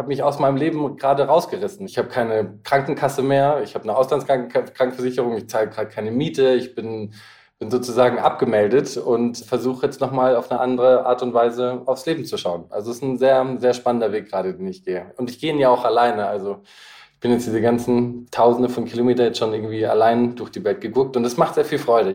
habe mich aus meinem Leben gerade rausgerissen. Ich habe keine Krankenkasse mehr, ich habe eine Auslandskrankenversicherung, ich zahle gerade keine Miete, ich bin, bin sozusagen abgemeldet und versuche jetzt nochmal auf eine andere Art und Weise aufs Leben zu schauen. Also es ist ein sehr, sehr spannender Weg gerade, den ich gehe. Und ich gehe ihn ja auch alleine. Also ich bin jetzt diese ganzen Tausende von Kilometern jetzt schon irgendwie allein durch die Welt geguckt und es macht sehr viel Freude.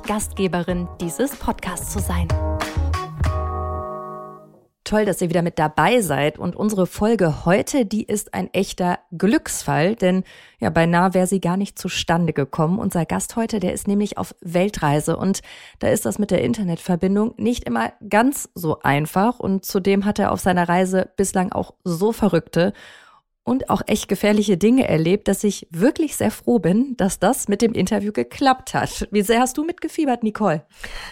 Gastgeberin dieses Podcasts zu sein. Toll, dass ihr wieder mit dabei seid und unsere Folge heute, die ist ein echter Glücksfall, denn ja, beinahe wäre sie gar nicht zustande gekommen. Unser Gast heute, der ist nämlich auf Weltreise und da ist das mit der Internetverbindung nicht immer ganz so einfach und zudem hat er auf seiner Reise bislang auch so verrückte und auch echt gefährliche Dinge erlebt, dass ich wirklich sehr froh bin, dass das mit dem Interview geklappt hat. Wie sehr hast du mitgefiebert, Nicole?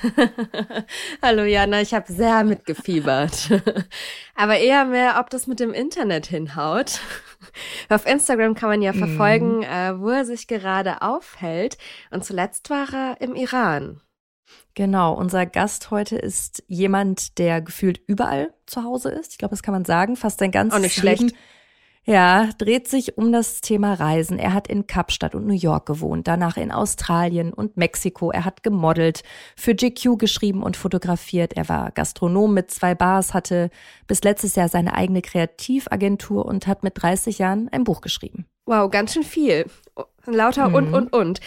Hallo Jana, ich habe sehr mitgefiebert. Aber eher mehr, ob das mit dem Internet hinhaut. Auf Instagram kann man ja mhm. verfolgen, mm. wo er sich gerade aufhält. Und zuletzt war er im Iran. Genau, unser Gast heute ist jemand, der gefühlt überall zu Hause ist. Ich glaube, das kann man sagen, fast sein ganzes Auch nicht schlecht. Leben ja, dreht sich um das Thema Reisen. Er hat in Kapstadt und New York gewohnt, danach in Australien und Mexiko. Er hat gemodelt, für GQ geschrieben und fotografiert. Er war Gastronom mit zwei Bars, hatte bis letztes Jahr seine eigene Kreativagentur und hat mit 30 Jahren ein Buch geschrieben. Wow, ganz schön viel. Lauter mhm. und, und, und.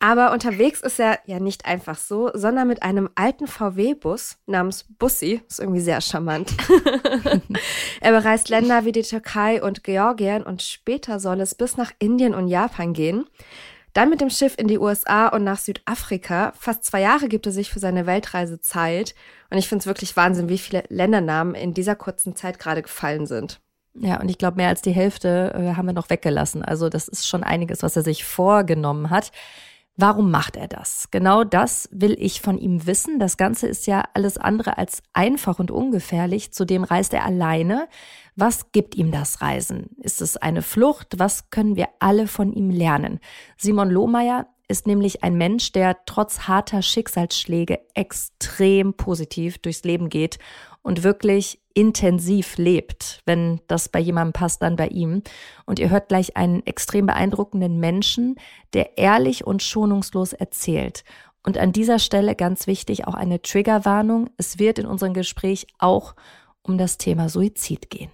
Aber unterwegs ist er ja nicht einfach so, sondern mit einem alten VW-Bus namens Bussi. Ist irgendwie sehr charmant. er bereist Länder wie die Türkei und Georgien und später soll es bis nach Indien und Japan gehen. Dann mit dem Schiff in die USA und nach Südafrika. Fast zwei Jahre gibt er sich für seine Weltreise Zeit. Und ich finde es wirklich Wahnsinn, wie viele Ländernamen in dieser kurzen Zeit gerade gefallen sind. Ja, und ich glaube, mehr als die Hälfte äh, haben wir noch weggelassen. Also das ist schon einiges, was er sich vorgenommen hat. Warum macht er das? Genau das will ich von ihm wissen. Das Ganze ist ja alles andere als einfach und ungefährlich. Zudem reist er alleine. Was gibt ihm das Reisen? Ist es eine Flucht? Was können wir alle von ihm lernen? Simon Lohmeier ist nämlich ein Mensch, der trotz harter Schicksalsschläge extrem positiv durchs Leben geht und wirklich intensiv lebt. Wenn das bei jemandem passt, dann bei ihm. Und ihr hört gleich einen extrem beeindruckenden Menschen, der ehrlich und schonungslos erzählt. Und an dieser Stelle ganz wichtig auch eine Triggerwarnung. Es wird in unserem Gespräch auch um das Thema Suizid gehen.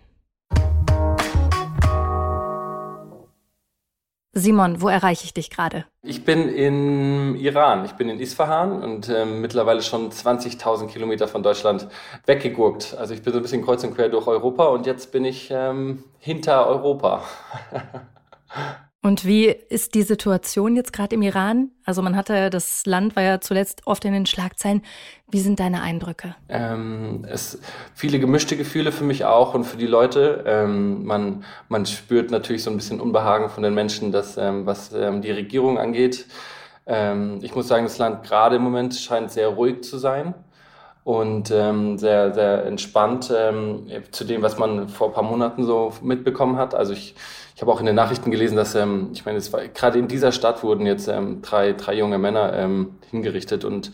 Simon, wo erreiche ich dich gerade? Ich bin im Iran. Ich bin in Isfahan und äh, mittlerweile schon 20.000 Kilometer von Deutschland weggegurkt. Also ich bin so ein bisschen kreuz und quer durch Europa und jetzt bin ich ähm, hinter Europa. Und wie ist die Situation jetzt gerade im Iran? Also man hatte, das Land war ja zuletzt oft in den Schlagzeilen. Wie sind deine Eindrücke? Ähm, es viele gemischte Gefühle für mich auch und für die Leute. Ähm, man, man spürt natürlich so ein bisschen Unbehagen von den Menschen, dass, ähm, was ähm, die Regierung angeht. Ähm, ich muss sagen, das Land gerade im Moment scheint sehr ruhig zu sein und ähm, sehr, sehr entspannt ähm, zu dem, was man vor ein paar Monaten so mitbekommen hat. Also ich, ich habe auch in den Nachrichten gelesen, dass, ähm, ich meine, es war gerade in dieser Stadt wurden jetzt ähm, drei, drei junge Männer ähm, hingerichtet und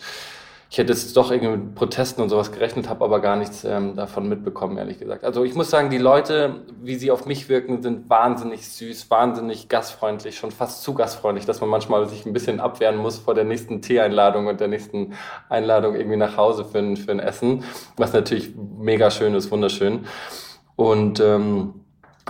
ich hätte jetzt doch irgendwie mit Protesten und sowas gerechnet, habe aber gar nichts ähm, davon mitbekommen, ehrlich gesagt. Also ich muss sagen, die Leute, wie sie auf mich wirken, sind wahnsinnig süß, wahnsinnig gastfreundlich, schon fast zu gastfreundlich, dass man manchmal sich ein bisschen abwehren muss vor der nächsten Teeeinladung und der nächsten Einladung irgendwie nach Hause für ein, für ein Essen, was natürlich mega schön ist, wunderschön. Und ähm,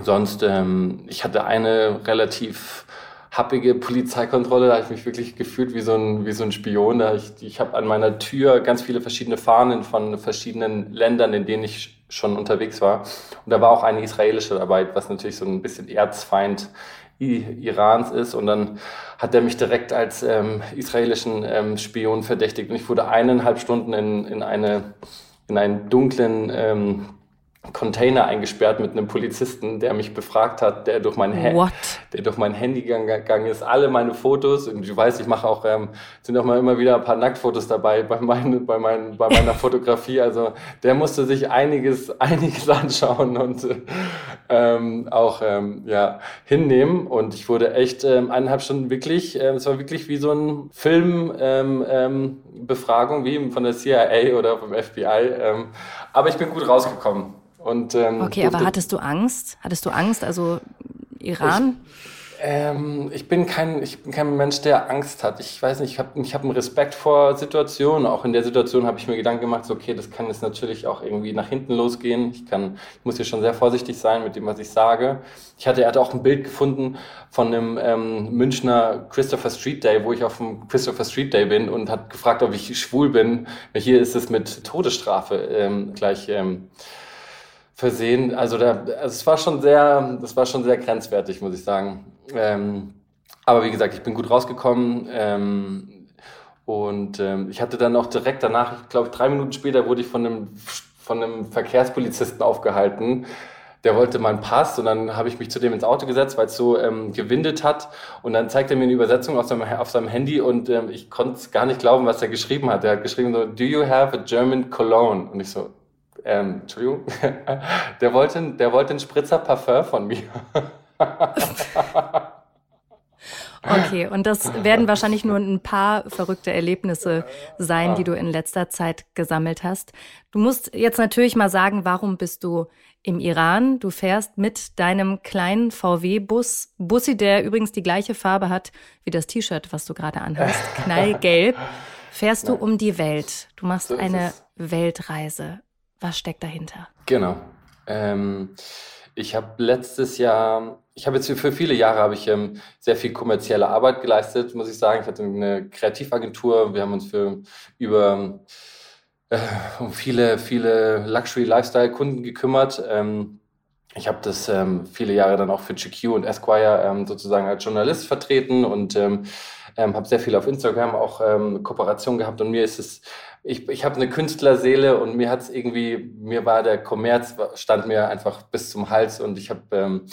sonst, ähm, ich hatte eine relativ happige Polizeikontrolle. Da habe ich mich wirklich gefühlt wie so ein, wie so ein Spion. Ich ich habe an meiner Tür ganz viele verschiedene Fahnen von verschiedenen Ländern, in denen ich schon unterwegs war. Und da war auch eine israelische dabei, was natürlich so ein bisschen Erzfeind Irans ist. Und dann hat er mich direkt als ähm, israelischen ähm, Spion verdächtigt. Und ich wurde eineinhalb Stunden in, in, eine, in einen dunklen ähm, Container eingesperrt mit einem Polizisten, der mich befragt hat, der durch mein, ha der durch mein Handy gegangen ist, alle meine Fotos. Und du weißt, ich mache auch, ähm, sind auch mal immer wieder ein paar Nacktfotos dabei bei, mein, bei, mein, bei meiner Fotografie. Also der musste sich einiges, einiges anschauen und ähm, auch ähm, ja, hinnehmen. Und ich wurde echt ähm, eineinhalb Stunden wirklich, äh, es war wirklich wie so ein Film ähm, ähm, Befragung, wie von der CIA oder vom FBI. Ähm, aber ich bin gut rausgekommen. Und, ähm, okay, aber hattest du Angst? Hattest du Angst? Also Iran? Ich, ähm, ich, bin kein, ich bin kein Mensch, der Angst hat. Ich weiß nicht, ich habe ich hab einen Respekt vor Situationen. Auch in der Situation habe ich mir Gedanken gemacht, so, okay, das kann jetzt natürlich auch irgendwie nach hinten losgehen. Ich, kann, ich muss hier schon sehr vorsichtig sein mit dem, was ich sage. Ich hatte, er hatte auch ein Bild gefunden von einem ähm, Münchner Christopher Street Day, wo ich auf dem Christopher Street Day bin und hat gefragt, ob ich schwul bin. Hier ist es mit Todesstrafe ähm, gleich. Ähm, versehen. Also, da, also es war schon sehr, das war schon sehr grenzwertig, muss ich sagen. Ähm, aber wie gesagt, ich bin gut rausgekommen. Ähm, und ähm, ich hatte dann auch direkt danach, ich glaube drei Minuten später, wurde ich von einem, von einem Verkehrspolizisten aufgehalten. Der wollte meinen Pass und dann habe ich mich zu dem ins Auto gesetzt, weil es so ähm, gewindet hat. Und dann zeigt er mir eine Übersetzung auf seinem, auf seinem Handy und ähm, ich konnte gar nicht glauben, was er geschrieben hat. Er hat geschrieben so, do you have a German cologne? Und ich so, ähm, Entschuldigung, der wollte, der wollte einen Spritzer Parfum von mir. Okay, und das werden wahrscheinlich nur ein paar verrückte Erlebnisse sein, die du in letzter Zeit gesammelt hast. Du musst jetzt natürlich mal sagen, warum bist du im Iran? Du fährst mit deinem kleinen VW-Bus, Bussi, der übrigens die gleiche Farbe hat wie das T-Shirt, was du gerade anhast, knallgelb, fährst du um die Welt. Du machst so eine Weltreise. Was steckt dahinter? Genau. Ähm, ich habe letztes Jahr, ich habe jetzt für viele Jahre habe ich ähm, sehr viel kommerzielle Arbeit geleistet, muss ich sagen. Ich hatte eine Kreativagentur. Wir haben uns für über äh, viele, viele Luxury-Lifestyle-Kunden gekümmert. Ähm, ich habe das ähm, viele Jahre dann auch für GQ und Esquire ähm, sozusagen als Journalist vertreten und ähm, ähm, habe sehr viel auf Instagram auch ähm, Kooperation gehabt und mir ist es ich, ich habe eine Künstlerseele und mir hat es irgendwie, mir war der Kommerz, stand mir einfach bis zum Hals und ich habe, ähm,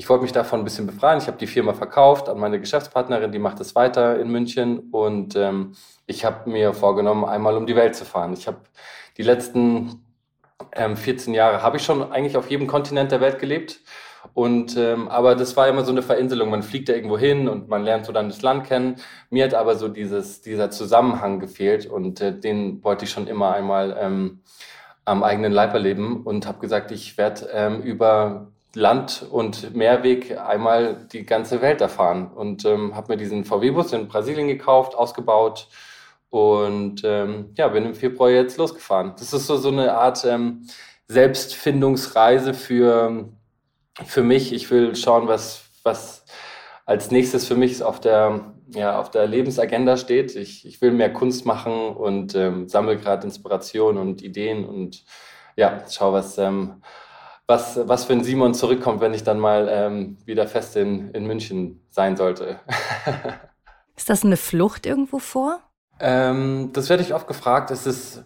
ich wollte mich davon ein bisschen befreien. Ich habe die Firma verkauft an meine Geschäftspartnerin, die macht es weiter in München und ähm, ich habe mir vorgenommen, einmal um die Welt zu fahren. Ich habe die letzten ähm, 14 Jahre, habe ich schon eigentlich auf jedem Kontinent der Welt gelebt und ähm, aber das war immer so eine Verinselung. Man fliegt da irgendwo hin und man lernt so dann das Land kennen. Mir hat aber so dieses, dieser Zusammenhang gefehlt und äh, den wollte ich schon immer einmal ähm, am eigenen Leib erleben und habe gesagt, ich werde ähm, über Land- und Meerweg einmal die ganze Welt erfahren und ähm, habe mir diesen VW-Bus in Brasilien gekauft, ausgebaut und ähm, ja, bin im Februar jetzt losgefahren. Das ist so, so eine Art ähm, Selbstfindungsreise für für mich, ich will schauen, was, was als nächstes für mich auf der, ja, auf der Lebensagenda steht. Ich, ich will mehr Kunst machen und ähm, sammle gerade Inspiration und Ideen und ja, schau, was, ähm, was, was für ein Simon zurückkommt, wenn ich dann mal ähm, wieder fest in, in München sein sollte. ist das eine Flucht irgendwo vor? Ähm, das werde ich oft gefragt. Es ist,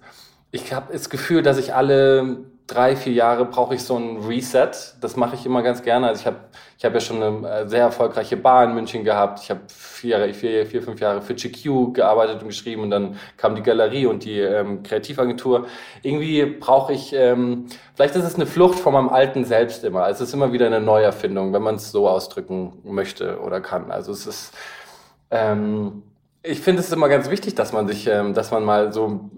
ich habe das Gefühl, dass ich alle drei, vier Jahre brauche ich so ein Reset. Das mache ich immer ganz gerne. Also ich habe ich hab ja schon eine äh, sehr erfolgreiche Bar in München gehabt. Ich habe vier, vier, vier, fünf Jahre für GQ gearbeitet und geschrieben und dann kam die Galerie und die ähm, Kreativagentur. Irgendwie brauche ich, ähm, vielleicht ist es eine Flucht von meinem alten Selbst immer. Es ist immer wieder eine Neuerfindung, wenn man es so ausdrücken möchte oder kann. Also es ist, ähm, ich finde es immer ganz wichtig, dass man sich, ähm, dass man mal so ein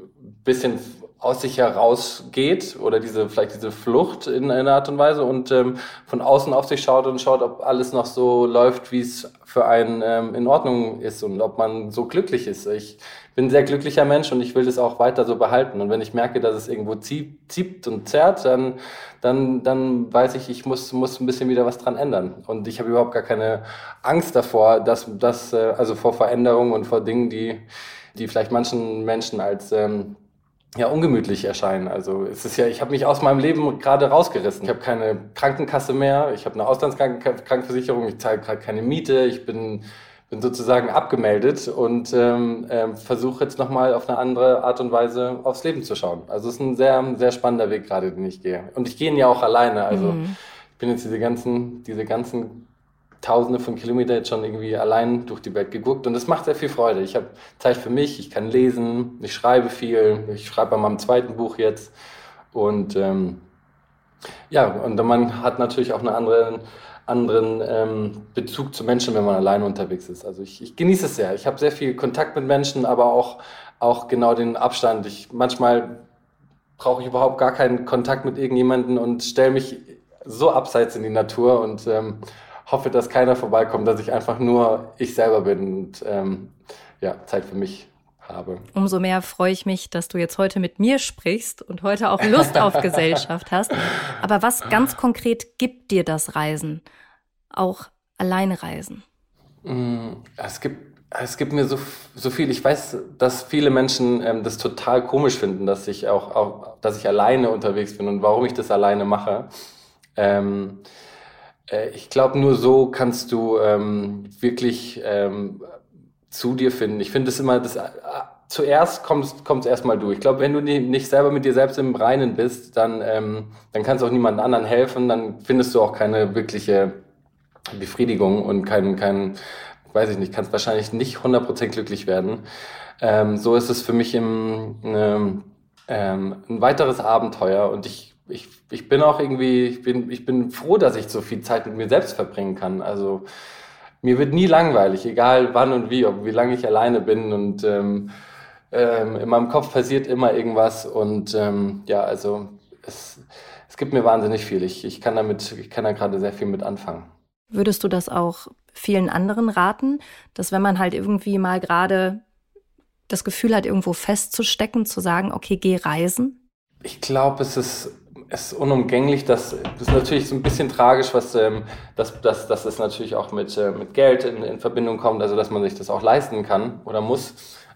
bisschen aus sich herausgeht oder diese vielleicht diese Flucht in einer Art und Weise und ähm, von außen auf sich schaut und schaut, ob alles noch so läuft, wie es für einen ähm, in Ordnung ist und ob man so glücklich ist. Ich bin ein sehr glücklicher Mensch und ich will das auch weiter so behalten. Und wenn ich merke, dass es irgendwo zieht, zieht und zerrt, dann, dann, dann weiß ich, ich muss, muss ein bisschen wieder was dran ändern. Und ich habe überhaupt gar keine Angst davor, dass, dass äh, also vor Veränderungen und vor Dingen, die, die vielleicht manchen Menschen als ähm, ja ungemütlich erscheinen. Also es ist ja, ich habe mich aus meinem Leben gerade rausgerissen. Ich habe keine Krankenkasse mehr, ich habe eine Auslandskrankenversicherung, ich zahle gerade keine Miete, ich bin bin sozusagen abgemeldet und ähm, äh, versuche jetzt nochmal auf eine andere Art und Weise aufs Leben zu schauen. Also es ist ein sehr, sehr spannender Weg gerade, den ich gehe. Und ich gehe ihn ja auch alleine. Also mhm. ich bin jetzt diese ganzen, diese ganzen Tausende von Kilometern jetzt schon irgendwie allein durch die Welt geguckt und es macht sehr viel Freude. Ich habe Zeit für mich, ich kann lesen, ich schreibe viel, ich schreibe bei meinem zweiten Buch jetzt und ähm, ja, und man hat natürlich auch einen anderen, anderen ähm, Bezug zu Menschen, wenn man alleine unterwegs ist. Also ich, ich genieße es sehr. Ich habe sehr viel Kontakt mit Menschen, aber auch, auch genau den Abstand. Ich, manchmal brauche ich überhaupt gar keinen Kontakt mit irgendjemandem und stelle mich so abseits in die Natur und ähm, hoffe, dass keiner vorbeikommt, dass ich einfach nur ich selber bin und ähm, ja, Zeit für mich habe. Umso mehr freue ich mich, dass du jetzt heute mit mir sprichst und heute auch Lust auf Gesellschaft hast. Aber was ganz konkret gibt dir das Reisen? Auch alleine reisen? Mm, es gibt, es gibt mir so, so viel. Ich weiß, dass viele Menschen ähm, das total komisch finden, dass ich auch, auch, dass ich alleine unterwegs bin und warum ich das alleine mache. Ähm, äh, ich glaube, nur so kannst du ähm, wirklich ähm, zu dir finden. Ich finde es immer, das, äh, zuerst kommt es erstmal durch. Ich glaube, wenn du nicht selber mit dir selbst im Reinen bist, dann, ähm, dann kannst du auch niemand anderen helfen, dann findest du auch keine wirkliche Befriedigung und kein, kein weiß ich nicht, kannst wahrscheinlich nicht 100% glücklich werden. Ähm, so ist es für mich im, ähm, ähm, ein weiteres Abenteuer und ich ich, ich bin auch irgendwie, ich bin, ich bin froh, dass ich so viel Zeit mit mir selbst verbringen kann. Also mir wird nie langweilig, egal wann und wie, ob wie lange ich alleine bin und ähm, ähm, in meinem Kopf passiert immer irgendwas und ähm, ja, also es, es gibt mir wahnsinnig viel. Ich, ich kann damit, ich kann da gerade sehr viel mit anfangen. Würdest du das auch vielen anderen raten, dass wenn man halt irgendwie mal gerade das Gefühl hat, irgendwo festzustecken, zu sagen, okay, geh reisen? Ich glaube, es ist ist unumgänglich, dass das ist natürlich so ein bisschen tragisch, was ähm, dass, dass, dass es natürlich auch mit, äh, mit Geld in, in Verbindung kommt, also dass man sich das auch leisten kann oder muss.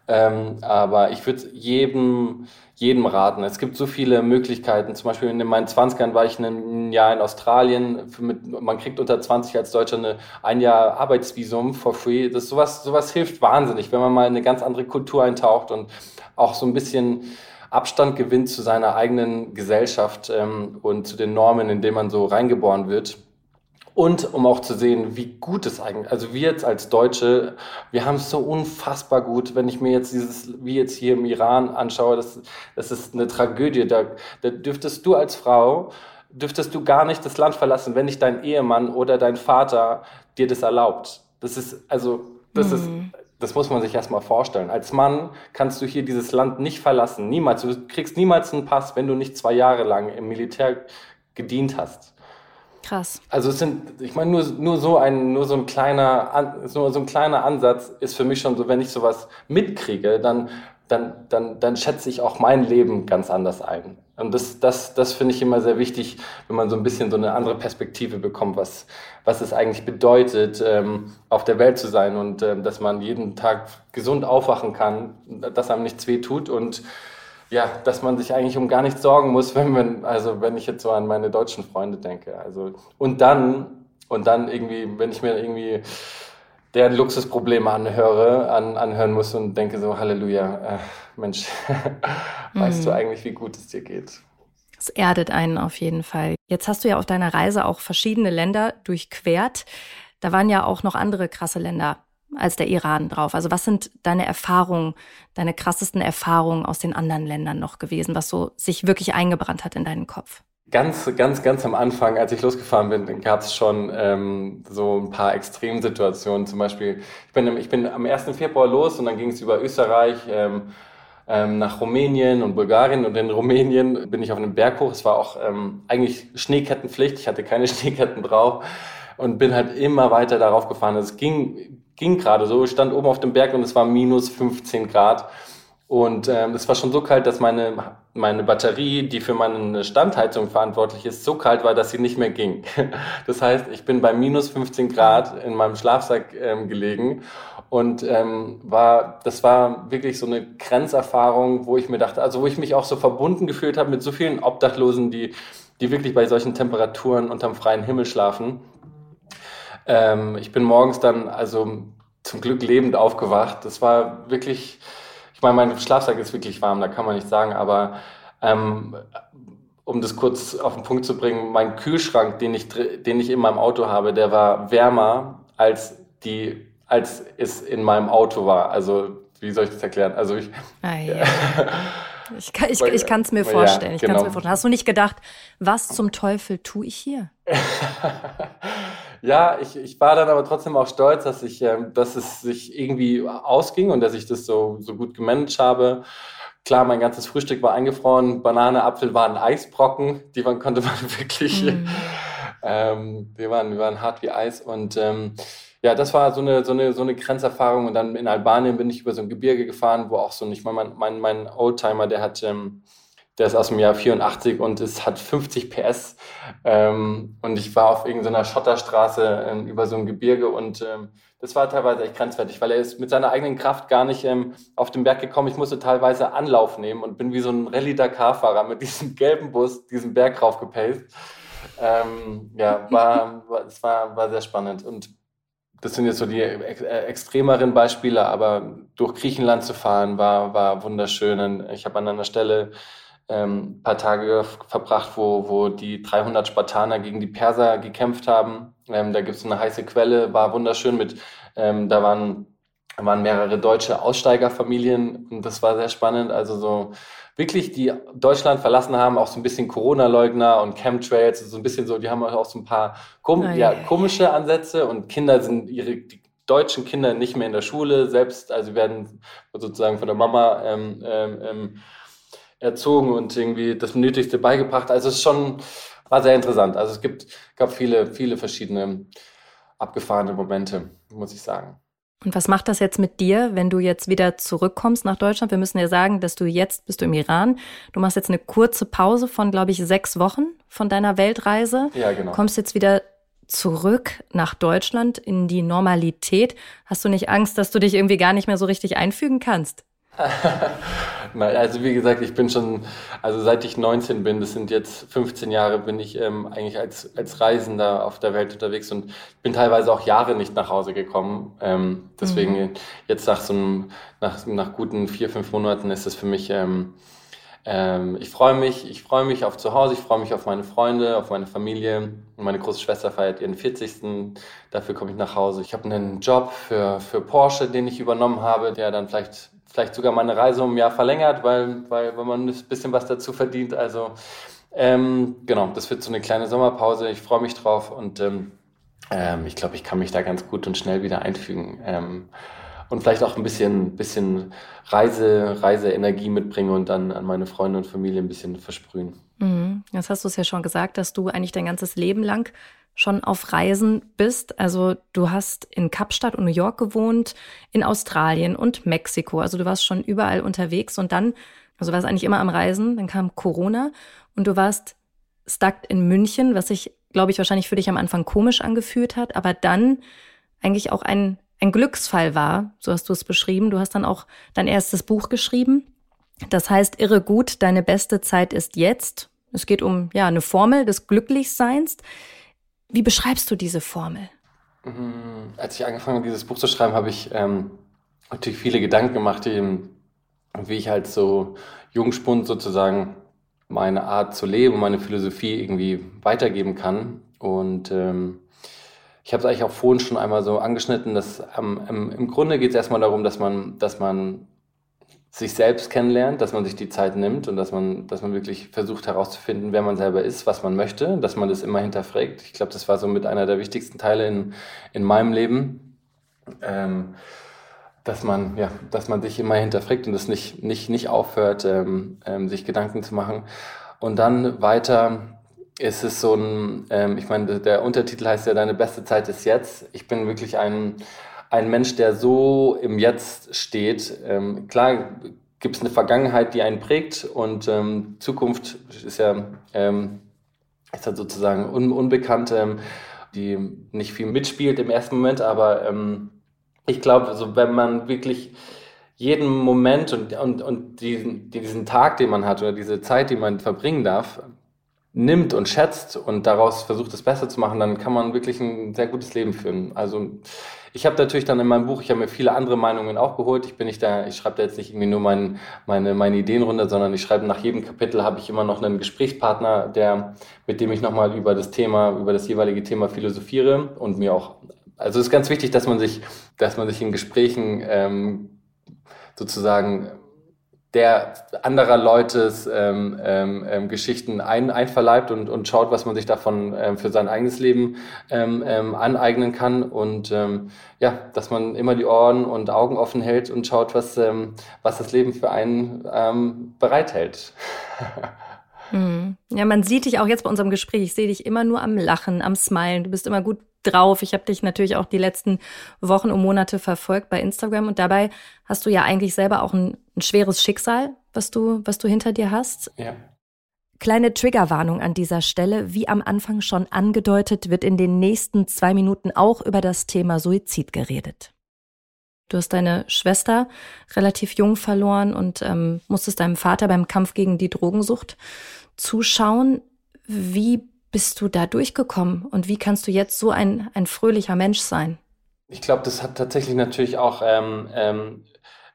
Ähm, aber ich würde jedem, jedem raten. Es gibt so viele Möglichkeiten. Zum Beispiel in meinen 20ern war ich ein Jahr in Australien. Mit, man kriegt unter 20 als Deutscher eine, ein Jahr Arbeitsvisum for free. Das sowas, sowas hilft wahnsinnig, wenn man mal in eine ganz andere Kultur eintaucht und auch so ein bisschen Abstand gewinnt zu seiner eigenen Gesellschaft ähm, und zu den Normen, in denen man so reingeboren wird. Und um auch zu sehen, wie gut es eigentlich, also wir jetzt als Deutsche, wir haben es so unfassbar gut, wenn ich mir jetzt dieses, wie jetzt hier im Iran anschaue, das, das ist eine Tragödie. Da, da dürftest du als Frau, dürftest du gar nicht das Land verlassen, wenn nicht dein Ehemann oder dein Vater dir das erlaubt. Das ist, also, das mhm. ist das muss man sich erstmal vorstellen. Als Mann kannst du hier dieses Land nicht verlassen. Niemals. Du kriegst niemals einen Pass, wenn du nicht zwei Jahre lang im Militär gedient hast. Krass. Also es sind, ich meine, nur, nur so ein, nur so ein kleiner, nur so ein kleiner Ansatz ist für mich schon so, wenn ich sowas mitkriege, dann, dann, dann, dann schätze ich auch mein Leben ganz anders ein. Und das, das, das finde ich immer sehr wichtig, wenn man so ein bisschen so eine andere Perspektive bekommt, was, was es eigentlich bedeutet, ähm, auf der Welt zu sein und ähm, dass man jeden Tag gesund aufwachen kann, dass einem nichts weh tut und ja, dass man sich eigentlich um gar nichts sorgen muss, wenn man, also wenn ich jetzt so an meine deutschen Freunde denke. Also, und dann, und dann irgendwie, wenn ich mir irgendwie deren Luxusprobleme anhöre, an, anhören muss und denke so, Halleluja, äh, Mensch, weißt mhm. du eigentlich, wie gut es dir geht? Es erdet einen auf jeden Fall. Jetzt hast du ja auf deiner Reise auch verschiedene Länder durchquert. Da waren ja auch noch andere krasse Länder als der Iran drauf. Also was sind deine Erfahrungen, deine krassesten Erfahrungen aus den anderen Ländern noch gewesen, was so sich wirklich eingebrannt hat in deinen Kopf? Ganz, ganz, ganz am Anfang, als ich losgefahren bin, gab es schon ähm, so ein paar Extremsituationen. Zum Beispiel, ich bin, ich bin am 1. Februar los und dann ging es über Österreich ähm, ähm, nach Rumänien und Bulgarien. Und in Rumänien bin ich auf einem Berg hoch. Es war auch ähm, eigentlich Schneekettenpflicht. Ich hatte keine Schneeketten drauf und bin halt immer weiter darauf gefahren. Es ging, ging gerade so. Ich stand oben auf dem Berg und es war minus 15 Grad. Und ähm, es war schon so kalt, dass meine, meine Batterie, die für meine Standheizung verantwortlich ist, so kalt war, dass sie nicht mehr ging. Das heißt, ich bin bei minus 15 Grad in meinem Schlafsack ähm, gelegen und ähm, war, das war wirklich so eine Grenzerfahrung, wo ich mir dachte, also wo ich mich auch so verbunden gefühlt habe mit so vielen Obdachlosen, die, die wirklich bei solchen Temperaturen unterm freien Himmel schlafen. Ähm, ich bin morgens dann also zum Glück lebend aufgewacht. Das war wirklich, ich meine, mein Schlafsack ist wirklich warm, da kann man nicht sagen, aber ähm, um das kurz auf den Punkt zu bringen, mein Kühlschrank, den ich, den ich in meinem Auto habe, der war wärmer als die, als es in meinem Auto war. Also, wie soll ich das erklären? Also ich. Ah, ja. Ich kann es ich, ich mir vorstellen. Ja, ich genau. mir vorstellen. Hast du nicht gedacht, was zum Teufel tue ich hier? ja, ich, ich war dann aber trotzdem auch stolz, dass ich, ähm, dass es sich irgendwie ausging und dass ich das so, so gut gemanagt habe. Klar, mein ganzes Frühstück war eingefroren. Banane, Apfel waren Eisbrocken. Die waren, konnte man wirklich, mm. ähm, die, waren, die waren hart wie Eis. Und ähm, ja, das war so eine, so, eine, so eine Grenzerfahrung. Und dann in Albanien bin ich über so ein Gebirge gefahren, wo auch so nicht mal mein, mein, mein Oldtimer, der hat, ähm, der ist aus dem Jahr 84 und es hat 50 PS. Ähm, und ich war auf irgendeiner Schotterstraße ähm, über so ein Gebirge und ähm, das war teilweise echt grenzwertig, weil er ist mit seiner eigenen Kraft gar nicht ähm, auf den Berg gekommen. Ich musste teilweise Anlauf nehmen und bin wie so ein Rallye-Dakar-Fahrer mit diesem gelben Bus diesen Berg raufgepaced. Ähm, ja, war, war, es war, war sehr spannend. Und das sind jetzt so die äh, extremeren Beispiele, aber durch Griechenland zu fahren war, war wunderschön. Ich habe an einer Stelle ähm, ein paar Tage verbracht, wo, wo die 300 Spartaner gegen die Perser gekämpft haben. Ähm, da gibt es eine heiße Quelle, war wunderschön mit, ähm, da waren, waren mehrere deutsche Aussteigerfamilien und das war sehr spannend. Also so wirklich, die Deutschland verlassen haben, auch so ein bisschen Corona-Leugner und Chemtrails, so ein bisschen so, die haben auch so ein paar kom oh, ja, komische Ansätze und Kinder sind ihre, die deutschen Kinder nicht mehr in der Schule, selbst, also werden sozusagen von der Mama ähm, ähm, ähm erzogen und irgendwie das Nötigste beigebracht. Also es ist schon, war sehr interessant. Also es gibt, gab viele, viele verschiedene abgefahrene Momente, muss ich sagen. Und was macht das jetzt mit dir, wenn du jetzt wieder zurückkommst nach Deutschland? Wir müssen ja sagen, dass du jetzt bist du im Iran. Du machst jetzt eine kurze Pause von, glaube ich, sechs Wochen von deiner Weltreise. Ja, genau. Kommst jetzt wieder zurück nach Deutschland in die Normalität. Hast du nicht Angst, dass du dich irgendwie gar nicht mehr so richtig einfügen kannst? also wie gesagt, ich bin schon, also seit ich 19 bin, das sind jetzt 15 Jahre, bin ich ähm, eigentlich als, als Reisender auf der Welt unterwegs und bin teilweise auch Jahre nicht nach Hause gekommen. Ähm, deswegen mhm. jetzt nach so einem, nach, nach guten vier, fünf Monaten ist es für mich, ähm, ähm, ich freue mich, ich freue mich auf zu Hause, ich freue mich auf meine Freunde, auf meine Familie. Meine große Schwester feiert ihren 40. Dafür komme ich nach Hause. Ich habe einen Job für, für Porsche, den ich übernommen habe, der dann vielleicht vielleicht sogar meine Reise um ein Jahr verlängert, weil, weil, weil man ein bisschen was dazu verdient. Also ähm, genau, das wird so eine kleine Sommerpause. Ich freue mich drauf und ähm, ähm, ich glaube, ich kann mich da ganz gut und schnell wieder einfügen. Ähm, und vielleicht auch ein bisschen, bisschen Reise, Reiseenergie mitbringen und dann an meine Freunde und Familie ein bisschen versprühen. Mhm. Jetzt hast du es ja schon gesagt, dass du eigentlich dein ganzes Leben lang schon auf Reisen bist. Also du hast in Kapstadt und New York gewohnt, in Australien und Mexiko. Also du warst schon überall unterwegs und dann, also warst eigentlich immer am Reisen, dann kam Corona und du warst stuck in München, was sich, glaube ich, wahrscheinlich für dich am Anfang komisch angefühlt hat, aber dann eigentlich auch ein, ein Glücksfall war, so hast du es beschrieben. Du hast dann auch dein erstes Buch geschrieben. Das heißt, irre gut, deine beste Zeit ist jetzt. Es geht um ja eine Formel des Glücklichseins. Wie beschreibst du diese Formel? Mhm. Als ich angefangen habe, dieses Buch zu schreiben, habe ich ähm, natürlich viele Gedanken gemacht, wie ich halt so Jungspund sozusagen meine Art zu leben, meine Philosophie irgendwie weitergeben kann. Und ähm, ich habe es eigentlich auch vorhin schon einmal so angeschnitten, dass ähm, im, im Grunde geht es erstmal darum, dass man, dass man sich selbst kennenlernt, dass man sich die Zeit nimmt und dass man, dass man wirklich versucht herauszufinden, wer man selber ist, was man möchte, dass man das immer hinterfragt. Ich glaube, das war so mit einer der wichtigsten Teile in, in meinem Leben, ähm, dass man, ja, dass man sich immer hinterfragt und es nicht, nicht, nicht aufhört, ähm, ähm, sich Gedanken zu machen. Und dann weiter ist es so ein, ähm, ich meine, der Untertitel heißt ja, deine beste Zeit ist jetzt. Ich bin wirklich ein, ein Mensch, der so im Jetzt steht. Ähm, klar gibt es eine Vergangenheit, die einen prägt und ähm, Zukunft ist ja ähm, ist halt sozusagen un unbekannt, ähm, die nicht viel mitspielt im ersten Moment, aber ähm, ich glaube, also wenn man wirklich jeden Moment und, und, und diesen, diesen Tag, den man hat oder diese Zeit, die man verbringen darf, nimmt und schätzt und daraus versucht, es besser zu machen, dann kann man wirklich ein sehr gutes Leben führen. Also ich habe natürlich dann in meinem Buch, ich habe mir viele andere Meinungen auch geholt. Ich bin nicht da, ich schreibe da jetzt nicht irgendwie nur mein, meine, meine Ideen runter, sondern ich schreibe nach jedem Kapitel habe ich immer noch einen Gesprächspartner, der, mit dem ich nochmal über das Thema, über das jeweilige Thema philosophiere und mir auch, also es ist ganz wichtig, dass man sich, dass man sich in Gesprächen ähm, sozusagen der anderer Leutes ähm, ähm, ähm, Geschichten ein, einverleibt und, und schaut, was man sich davon ähm, für sein eigenes Leben ähm, ähm, aneignen kann und ähm, ja, dass man immer die Ohren und Augen offen hält und schaut, was, ähm, was das Leben für einen ähm, bereithält. Mhm. Ja, man sieht dich auch jetzt bei unserem Gespräch. Ich sehe dich immer nur am Lachen, am Smilen. Du bist immer gut drauf. Ich habe dich natürlich auch die letzten Wochen und Monate verfolgt bei Instagram und dabei hast du ja eigentlich selber auch ein, ein schweres Schicksal, was du, was du hinter dir hast. Ja. Kleine Triggerwarnung an dieser Stelle. Wie am Anfang schon angedeutet, wird in den nächsten zwei Minuten auch über das Thema Suizid geredet. Du hast deine Schwester relativ jung verloren und ähm, musstest deinem Vater beim Kampf gegen die Drogensucht zuschauen. Wie bist du da durchgekommen und wie kannst du jetzt so ein, ein fröhlicher Mensch sein? Ich glaube, das hat tatsächlich natürlich auch ähm, ähm,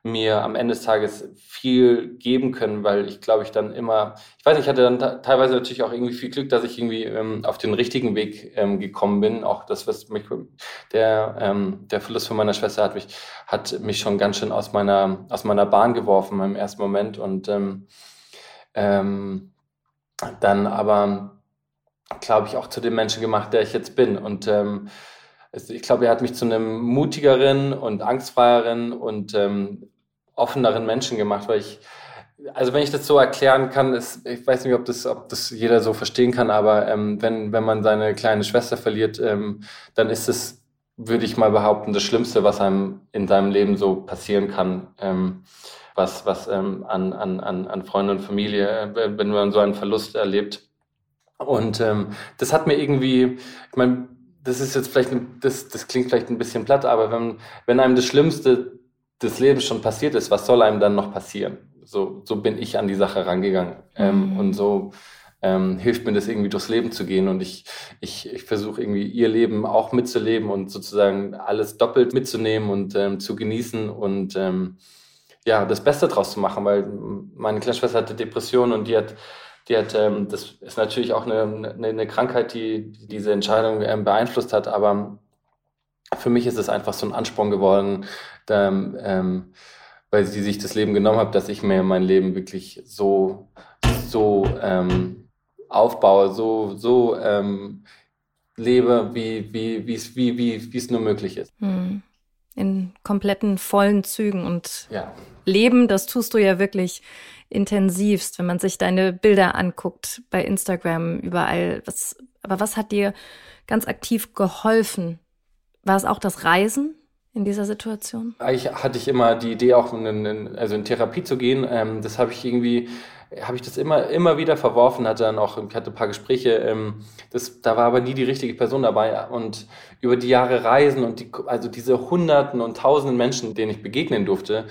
mir am Ende des Tages viel geben können, weil ich glaube, ich dann immer, ich weiß nicht, ich hatte dann teilweise natürlich auch irgendwie viel Glück, dass ich irgendwie ähm, auf den richtigen Weg ähm, gekommen bin. Auch das, was mich, der, ähm, der Verlust von meiner Schwester hat mich, hat mich schon ganz schön aus meiner, aus meiner Bahn geworfen im ersten Moment und ähm, ähm, dann aber glaube ich, auch zu dem Menschen gemacht, der ich jetzt bin. Und ähm, ich glaube, er hat mich zu einem mutigeren und angstfreieren und ähm, offeneren Menschen gemacht, weil ich, also wenn ich das so erklären kann, ist, ich weiß nicht, ob das, ob das jeder so verstehen kann, aber ähm, wenn, wenn man seine kleine Schwester verliert, ähm, dann ist es, würde ich mal behaupten, das Schlimmste, was einem in seinem Leben so passieren kann. Ähm, was, was ähm, an, an, an Freunde und Familie, äh, wenn man so einen Verlust erlebt. Und ähm, das hat mir irgendwie, ich meine, das ist jetzt vielleicht, das, das klingt vielleicht ein bisschen platt, aber wenn, wenn einem das Schlimmste des Lebens schon passiert ist, was soll einem dann noch passieren? So, so bin ich an die Sache rangegangen. Ähm, mhm. und so ähm, hilft mir das irgendwie durchs Leben zu gehen. Und ich, ich, ich versuche irgendwie ihr Leben auch mitzuleben und sozusagen alles doppelt mitzunehmen und ähm, zu genießen und ähm, ja, das Beste draus zu machen, weil meine kleine Schwester hatte Depressionen und die hat die hat, ähm, das ist natürlich auch eine, eine, eine Krankheit, die, die diese Entscheidung ähm, beeinflusst hat, aber für mich ist es einfach so ein Ansporn geworden, da, ähm, weil sie sich das Leben genommen hat, dass ich mir mein Leben wirklich so, so ähm, aufbaue, so, so ähm, lebe, wie, wie, wie, wie, wie, wie es nur möglich ist. Hm. In kompletten vollen Zügen und ja. Leben, das tust du ja wirklich intensivst, wenn man sich deine Bilder anguckt bei Instagram, überall. Was, aber was hat dir ganz aktiv geholfen? War es auch das Reisen in dieser Situation? Eigentlich hatte ich immer die Idee, auch in, in also in Therapie zu gehen. Ähm, das habe ich irgendwie habe ich das immer, immer wieder verworfen, hatte dann auch, ich hatte ein paar Gespräche, ähm, das, da war aber nie die richtige Person dabei. Und über die Jahre Reisen und die, also diese Hunderten und Tausenden Menschen, denen ich begegnen durfte,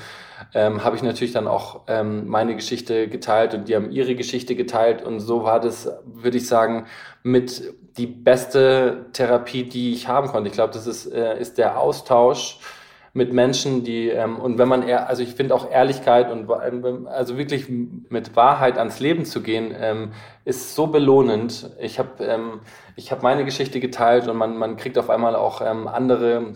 ähm, habe ich natürlich dann auch ähm, meine Geschichte geteilt und die haben ihre Geschichte geteilt. Und so war das, würde ich sagen, mit die beste Therapie, die ich haben konnte. Ich glaube, das ist, äh, ist der Austausch mit Menschen, die ähm, und wenn man eher, also ich finde auch Ehrlichkeit und ähm, also wirklich mit Wahrheit ans Leben zu gehen, ähm, ist so belohnend. Ich habe ähm, ich habe meine Geschichte geteilt und man man kriegt auf einmal auch ähm, andere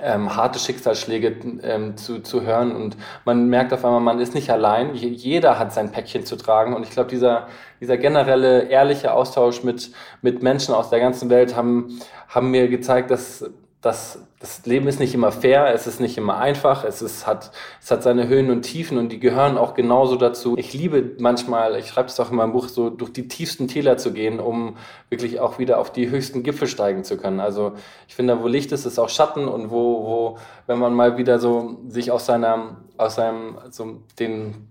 ähm, harte Schicksalsschläge ähm, zu, zu hören und man merkt auf einmal, man ist nicht allein. Jeder hat sein Päckchen zu tragen und ich glaube, dieser, dieser generelle ehrliche Austausch mit, mit Menschen aus der ganzen Welt haben, haben mir gezeigt, dass das, das Leben ist nicht immer fair, es ist nicht immer einfach, es, ist, hat, es hat seine Höhen und Tiefen und die gehören auch genauso dazu. Ich liebe manchmal, ich schreibe es auch in meinem Buch, so durch die tiefsten Täler zu gehen, um wirklich auch wieder auf die höchsten Gipfel steigen zu können. Also ich finde, wo Licht ist, ist auch Schatten und wo, wo wenn man mal wieder so sich aus seiner, aus seinem, so den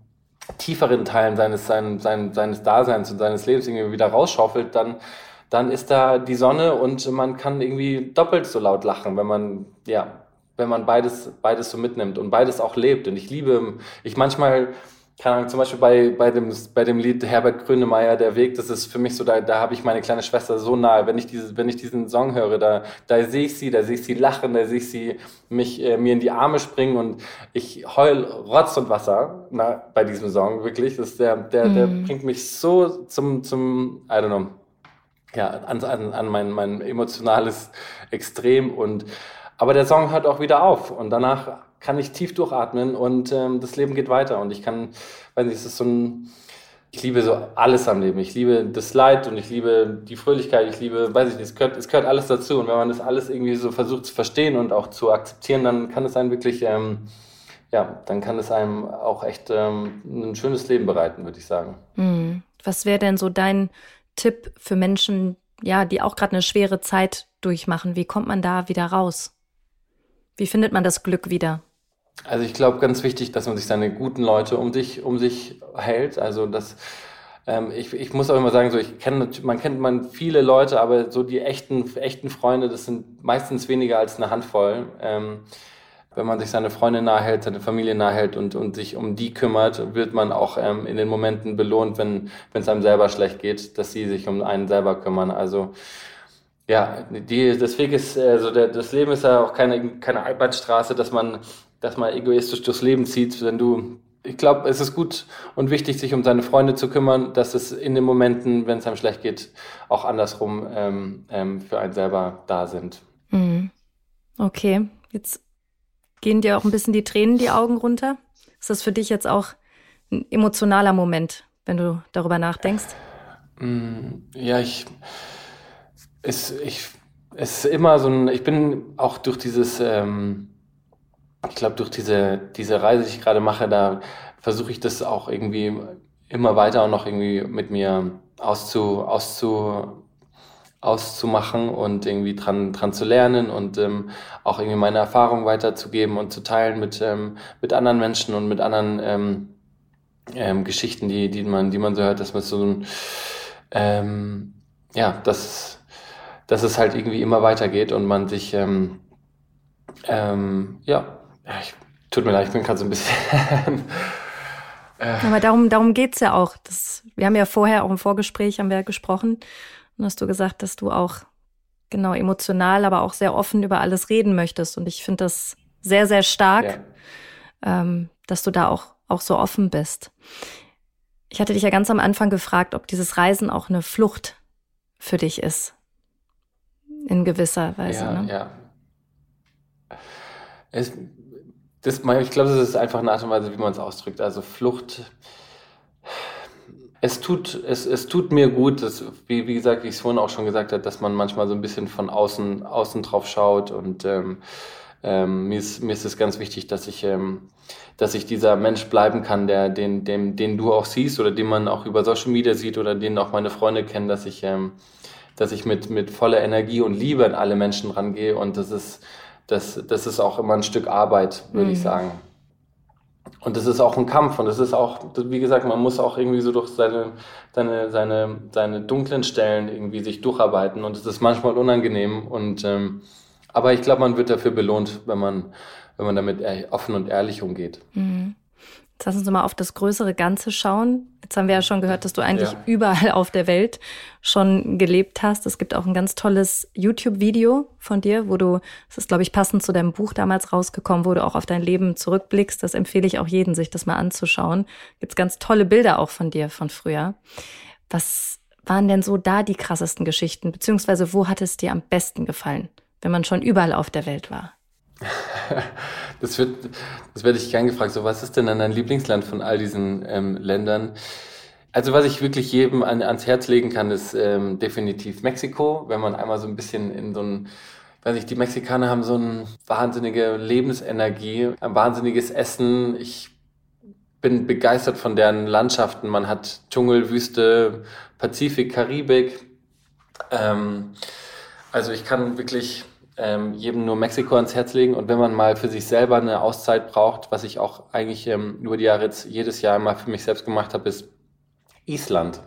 tieferen Teilen seines, sein, sein, seines Daseins und seines Lebens irgendwie wieder rausschaufelt, dann dann ist da die Sonne und man kann irgendwie doppelt so laut lachen, wenn man, ja, wenn man beides, beides so mitnimmt und beides auch lebt. Und ich liebe, ich manchmal keine Ahnung, zum Beispiel bei, bei, dem, bei dem Lied Herbert Grönemeyer, Der Weg, das ist für mich so, da, da habe ich meine kleine Schwester so nahe. Wenn ich, diese, wenn ich diesen Song höre, da, da sehe ich sie, da sehe ich sie lachen, da sehe ich sie mich, äh, mir in die Arme springen und ich heul Rotz und Wasser na, bei diesem Song, wirklich. Das der, der, der mhm. bringt mich so zum, zum, I don't know, ja, an, an, an mein, mein emotionales Extrem und aber der Song hört auch wieder auf und danach kann ich tief durchatmen und ähm, das Leben geht weiter. Und ich kann, weiß nicht, es ist so ein, ich liebe so alles am Leben. Ich liebe das Leid und ich liebe die Fröhlichkeit. Ich liebe, weiß ich nicht, es gehört, es gehört alles dazu. Und wenn man das alles irgendwie so versucht zu verstehen und auch zu akzeptieren, dann kann es einen wirklich, ähm, ja, dann kann es einem auch echt ähm, ein schönes Leben bereiten, würde ich sagen. Hm. Was wäre denn so dein Tipp für Menschen, ja, die auch gerade eine schwere Zeit durchmachen? Wie kommt man da wieder raus? Wie findet man das Glück wieder? Also ich glaube, ganz wichtig, dass man sich seine guten Leute um sich, um sich hält. Also das, ähm, ich, ich muss auch immer sagen, so ich kenne, man kennt man viele Leute, aber so die echten, echten Freunde, das sind meistens weniger als eine Handvoll. Ähm, wenn man sich seine Freunde nahehält, seine Familie nahehält und, und sich um die kümmert, wird man auch ähm, in den Momenten belohnt, wenn es einem selber schlecht geht, dass sie sich um einen selber kümmern. Also ja, die, deswegen ist, also der, das Leben ist ja auch keine, keine Einbahnstraße, dass man dass man egoistisch durchs Leben zieht, wenn du ich glaube, es ist gut und wichtig, sich um seine Freunde zu kümmern, dass es in den Momenten, wenn es einem schlecht geht, auch andersrum ähm, ähm, für einen selber da sind. Mhm. Okay, jetzt gehen dir auch ein bisschen die Tränen die Augen runter. Ist das für dich jetzt auch ein emotionaler Moment, wenn du darüber nachdenkst? Mm, ja, ich, es, ich, es ist immer so ein, ich bin auch durch dieses, ähm, ich glaube, durch diese, diese Reise, die ich gerade mache, da versuche ich das auch irgendwie immer weiter und noch irgendwie mit mir auszu, auszu, auszumachen und irgendwie dran, dran zu lernen und ähm, auch irgendwie meine Erfahrungen weiterzugeben und zu teilen mit, ähm, mit anderen Menschen und mit anderen ähm, ähm, Geschichten, die, die, man, die man so hört, dass man so ein, ähm, ja, dass, dass es halt irgendwie immer weitergeht und man sich, ähm, ähm, ja, ja, ich, tut mir leid, ich bin gerade so ein bisschen. äh. Aber darum, darum geht es ja auch. Das, wir haben ja vorher auch im Vorgespräch haben wir gesprochen und hast du gesagt, dass du auch genau emotional, aber auch sehr offen über alles reden möchtest. Und ich finde das sehr, sehr stark, ja. ähm, dass du da auch, auch so offen bist. Ich hatte dich ja ganz am Anfang gefragt, ob dieses Reisen auch eine Flucht für dich ist. In gewisser Weise. Ja, ne? ja. Es, das, ich glaube, das ist einfach eine Art und Weise, wie man es ausdrückt. Also Flucht. Es tut, es, es tut mir gut, dass, wie, wie gesagt, wie ich es vorhin auch schon gesagt habe, dass man manchmal so ein bisschen von außen, außen drauf schaut. Und ähm, ähm, mir, ist, mir ist es ganz wichtig, dass ich, ähm, dass ich dieser Mensch bleiben kann, der, den, dem, den du auch siehst oder den man auch über Social Media sieht oder den auch meine Freunde kennen, dass ich, ähm, dass ich mit, mit voller Energie und Liebe an alle Menschen rangehe. Und das ist, das, das ist auch immer ein Stück Arbeit, würde mhm. ich sagen. Und das ist auch ein Kampf und das ist auch, wie gesagt, man muss auch irgendwie so durch seine, seine, seine, seine dunklen Stellen irgendwie sich durcharbeiten und es ist manchmal unangenehm und ähm, aber ich glaube, man wird dafür belohnt, wenn man, wenn man damit offen und ehrlich umgeht. Mhm. Jetzt lass uns mal auf das größere Ganze schauen. Jetzt haben wir ja schon gehört, dass du eigentlich ja. überall auf der Welt schon gelebt hast. Es gibt auch ein ganz tolles YouTube-Video von dir, wo du, das ist, glaube ich, passend zu deinem Buch damals rausgekommen, wo du auch auf dein Leben zurückblickst. Das empfehle ich auch jedem, sich das mal anzuschauen. Gibt's ganz tolle Bilder auch von dir von früher. Was waren denn so da die krassesten Geschichten? Beziehungsweise wo hat es dir am besten gefallen, wenn man schon überall auf der Welt war? das wird, das werde ich gern gefragt. So, was ist denn dann dein Lieblingsland von all diesen ähm, Ländern? Also was ich wirklich jedem an, ans Herz legen kann, ist ähm, definitiv Mexiko. Wenn man einmal so ein bisschen in so ein, weiß ich, die Mexikaner haben so eine wahnsinnige Lebensenergie, ein wahnsinniges Essen. Ich bin begeistert von deren Landschaften. Man hat Dschungel, Wüste, Pazifik, Karibik. Ähm, also ich kann wirklich ähm, jedem nur Mexiko ans Herz legen. Und wenn man mal für sich selber eine Auszeit braucht, was ich auch eigentlich ähm, über die Jahre jetzt jedes Jahr mal für mich selbst gemacht habe, ist Island.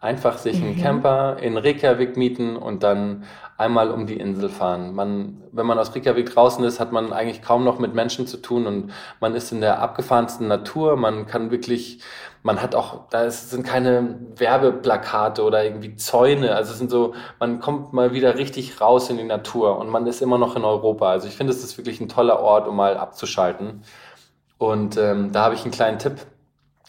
Einfach sich einen Mhm. Camper in Reykjavik mieten und dann einmal um die Insel fahren. Man, wenn man aus Reykjavik draußen ist, hat man eigentlich kaum noch mit Menschen zu tun und man ist in der abgefahrensten Natur. Man kann wirklich, man hat auch, da ist, sind keine Werbeplakate oder irgendwie Zäune. Also es sind so, man kommt mal wieder richtig raus in die Natur und man ist immer noch in Europa. Also ich finde, es ist wirklich ein toller Ort, um mal abzuschalten. Und ähm, da habe ich einen kleinen Tipp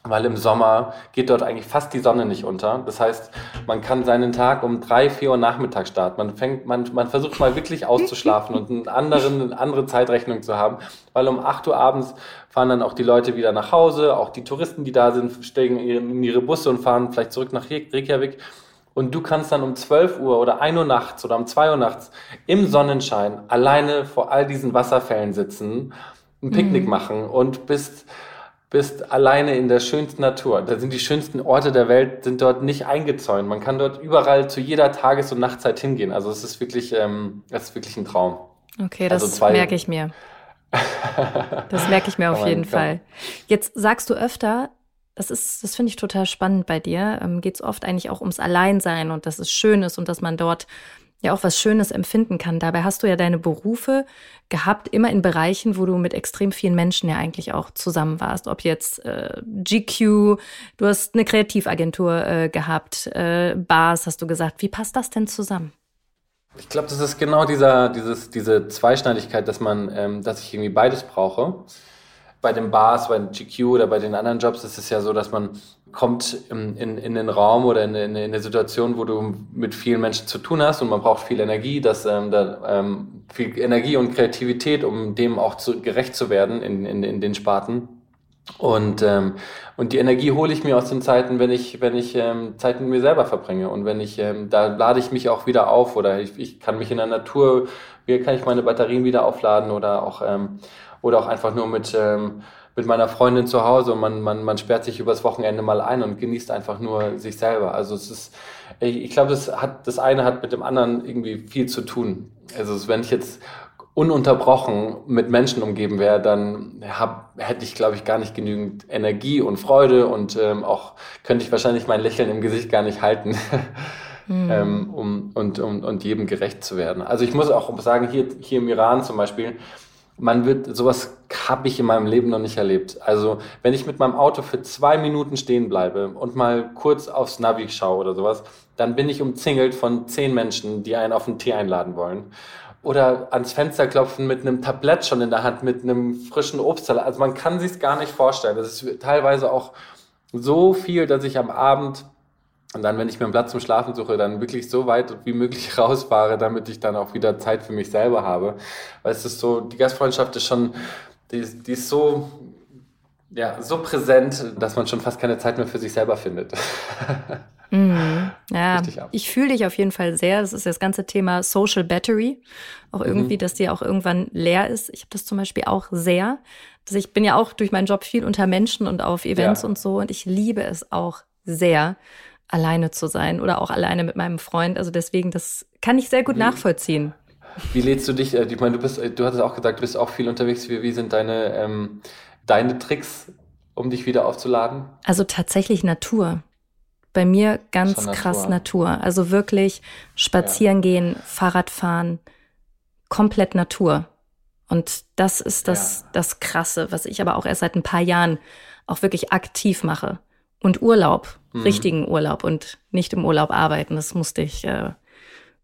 weil im Sommer geht dort eigentlich fast die Sonne nicht unter. Das heißt, man kann seinen Tag um drei, vier Uhr Nachmittag starten. Man fängt, man, man versucht mal wirklich auszuschlafen und einen anderen, eine andere Zeitrechnung zu haben, weil um acht Uhr abends fahren dann auch die Leute wieder nach Hause, auch die Touristen, die da sind, steigen in ihre Busse und fahren vielleicht zurück nach Reykjavik. Und du kannst dann um 12 Uhr oder 1 Uhr nachts oder um 2 Uhr nachts im Sonnenschein alleine vor all diesen Wasserfällen sitzen, ein Picknick Mhm. machen und bist bist alleine in der schönsten Natur. Da sind die schönsten Orte der Welt, sind dort nicht eingezäunt. Man kann dort überall zu jeder Tages- und Nachtzeit hingehen. Also es ist wirklich, ähm, es ist wirklich ein Traum. Okay, das Also zwei- merke ich mir. Das merke ich mir auf man- jeden Fall. Jetzt sagst du öfter, das ist, das finde ich total spannend bei dir. Ähm, Geht es oft eigentlich auch ums Alleinsein und dass es schön ist und dass man dort ja auch was Schönes empfinden kann. Dabei hast du ja deine Berufe gehabt, immer in Bereichen, wo du mit extrem vielen Menschen ja eigentlich auch zusammen warst. Ob jetzt äh, GQ, du hast eine Kreativagentur äh, gehabt, äh, Bars, hast du gesagt. Wie passt das denn zusammen? Ich glaube, das ist genau dieser, dieses, diese Zweischneidigkeit, dass man, ähm, dass ich irgendwie beides brauche. Bei den Bars, bei den GQ oder bei den anderen Jobs ist es ja so, dass man kommt in, in, in den Raum oder in, in, in eine Situation, wo du mit vielen Menschen zu tun hast und man braucht viel Energie, dass ähm, da, ähm, viel Energie und Kreativität, um dem auch zu, gerecht zu werden in, in, in den Sparten. Und, ähm, und die Energie hole ich mir aus den Zeiten, wenn ich, wenn ich ähm, Zeit mit mir selber verbringe. Und wenn ich, ähm, da lade ich mich auch wieder auf oder ich, ich kann mich in der Natur, hier kann ich meine Batterien wieder aufladen oder auch, ähm, oder auch einfach nur mit, ähm, mit meiner Freundin zu Hause und man, man, man sperrt sich übers Wochenende mal ein und genießt einfach nur sich selber. Also es ist, ich, ich glaube, das hat, das eine hat mit dem anderen irgendwie viel zu tun. Also wenn ich jetzt ununterbrochen mit Menschen umgeben wäre, dann hab, hätte ich, glaube ich, gar nicht genügend Energie und Freude und ähm, auch könnte ich wahrscheinlich mein Lächeln im Gesicht gar nicht halten, ähm, um, und, um, und jedem gerecht zu werden. Also ich muss auch sagen, hier, hier im Iran zum Beispiel, man wird, sowas habe ich in meinem Leben noch nicht erlebt. Also wenn ich mit meinem Auto für zwei Minuten stehen bleibe und mal kurz aufs Navi schaue oder sowas, dann bin ich umzingelt von zehn Menschen, die einen auf einen Tee einladen wollen oder ans Fenster klopfen mit einem Tablett schon in der Hand, mit einem frischen Obstsalat. Also man kann sich gar nicht vorstellen. Das ist teilweise auch so viel, dass ich am Abend und dann, wenn ich mir einen Platz zum Schlafen suche, dann wirklich so weit wie möglich rausfahre, damit ich dann auch wieder Zeit für mich selber habe. Weil es ist so, die Gastfreundschaft ist schon, die ist, die ist so, ja, so präsent, dass man schon fast keine Zeit mehr für sich selber findet. Mhm. Ja, ich fühle dich auf jeden Fall sehr. Das ist das ganze Thema Social Battery. Auch irgendwie, Mhm. dass die auch irgendwann leer ist. Ich habe das zum Beispiel auch sehr. Also ich bin ja auch durch meinen Job viel unter Menschen und auf Events Ja. und so. Und ich liebe es auch sehr, alleine zu sein oder auch alleine mit meinem Freund. Also deswegen, das kann ich sehr gut Wie- nachvollziehen. Wie lädst du dich, äh, ich meine, du bist, äh, du hattest auch gesagt, du bist auch viel unterwegs. Wie, wie sind deine, ähm, deine Tricks, um dich wieder aufzuladen? Also tatsächlich Natur. Bei mir ganz Schon Natur. krass Natur. Also wirklich spazieren gehen, Fahrrad fahren, komplett Natur. Und das ist das, Ja. das Krasse, was ich aber auch erst seit ein paar Jahren auch wirklich aktiv mache. Und Urlaub, Mhm. richtigen Urlaub und nicht im Urlaub arbeiten. Das musste ich äh,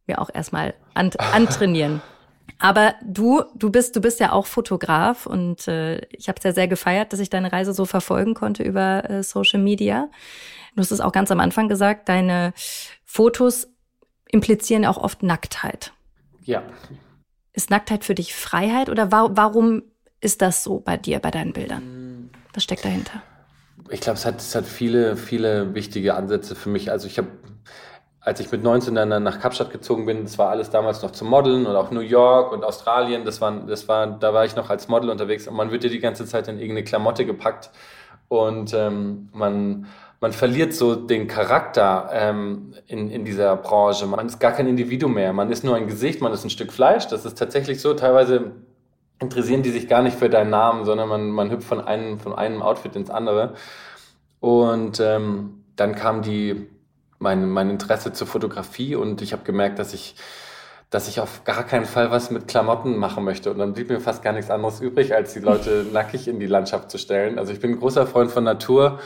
mir auch erstmal an, antrainieren. Aber du, du bist, du bist ja auch Fotograf und äh, ich habe es ja sehr gefeiert, dass ich deine Reise so verfolgen konnte über äh, Social Media. Du hast es auch ganz am Anfang gesagt, deine Fotos implizieren auch oft Nacktheit. Ja. Ist Nacktheit für dich Freiheit oder wa warum ist das so bei dir, bei deinen Bildern? Was steckt dahinter? Ich glaube, es hat, es hat viele, viele wichtige Ansätze für mich. Also ich habe, als ich mit 19 dann nach Kapstadt gezogen bin, das war alles damals noch zum Modeln und auch New York und Australien. Das waren, das war, da war ich noch als Model unterwegs und man wird dir die ganze Zeit in irgendeine Klamotte gepackt und ähm, man, man verliert so den Charakter ähm, in, in dieser Branche. Man ist gar kein Individuum mehr. Man ist nur ein Gesicht, man ist ein Stück Fleisch. Das ist tatsächlich so. Teilweise interessieren die sich gar nicht für deinen Namen, sondern man, man hüpft von einem, von einem Outfit ins andere. Und ähm, dann kam die, mein, mein Interesse zur Fotografie und ich habe gemerkt, dass ich dass ich auf gar keinen Fall was mit Klamotten machen möchte. Und dann blieb mir fast gar nichts anderes übrig, als die Leute nackig in die Landschaft zu stellen. Also ich bin ein großer Freund von Natur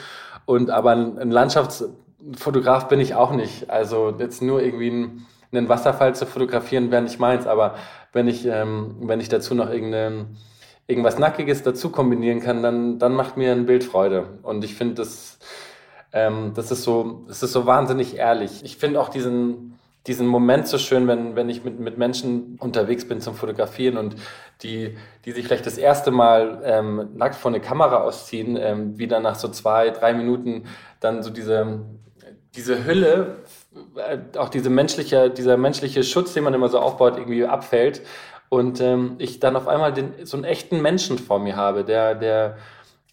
und aber ein Landschaftsfotograf bin ich auch nicht. Also jetzt nur irgendwie ein einen Wasserfall zu fotografieren wäre nicht meins, aber wenn ich, ähm, wenn ich dazu noch irgendeine, irgendwas Nackiges dazu kombinieren kann, dann, dann macht mir ein Bild Freude. Und ich finde, das, ähm, das, ist so, das ist so wahnsinnig ehrlich. Ich finde auch diesen, diesen Moment so schön, wenn, wenn ich mit, mit Menschen unterwegs bin zum Fotografieren und die, die sich vielleicht das erste Mal ähm, nackt vor eine Kamera ausziehen, ähm, wie dann nach so zwei, drei Minuten dann so diese, diese Hülle äh, auch diese menschliche, dieser menschliche Schutz, den man immer so aufbaut, irgendwie abfällt. Und ähm, ich dann auf einmal den, so einen echten Menschen vor mir habe, der, der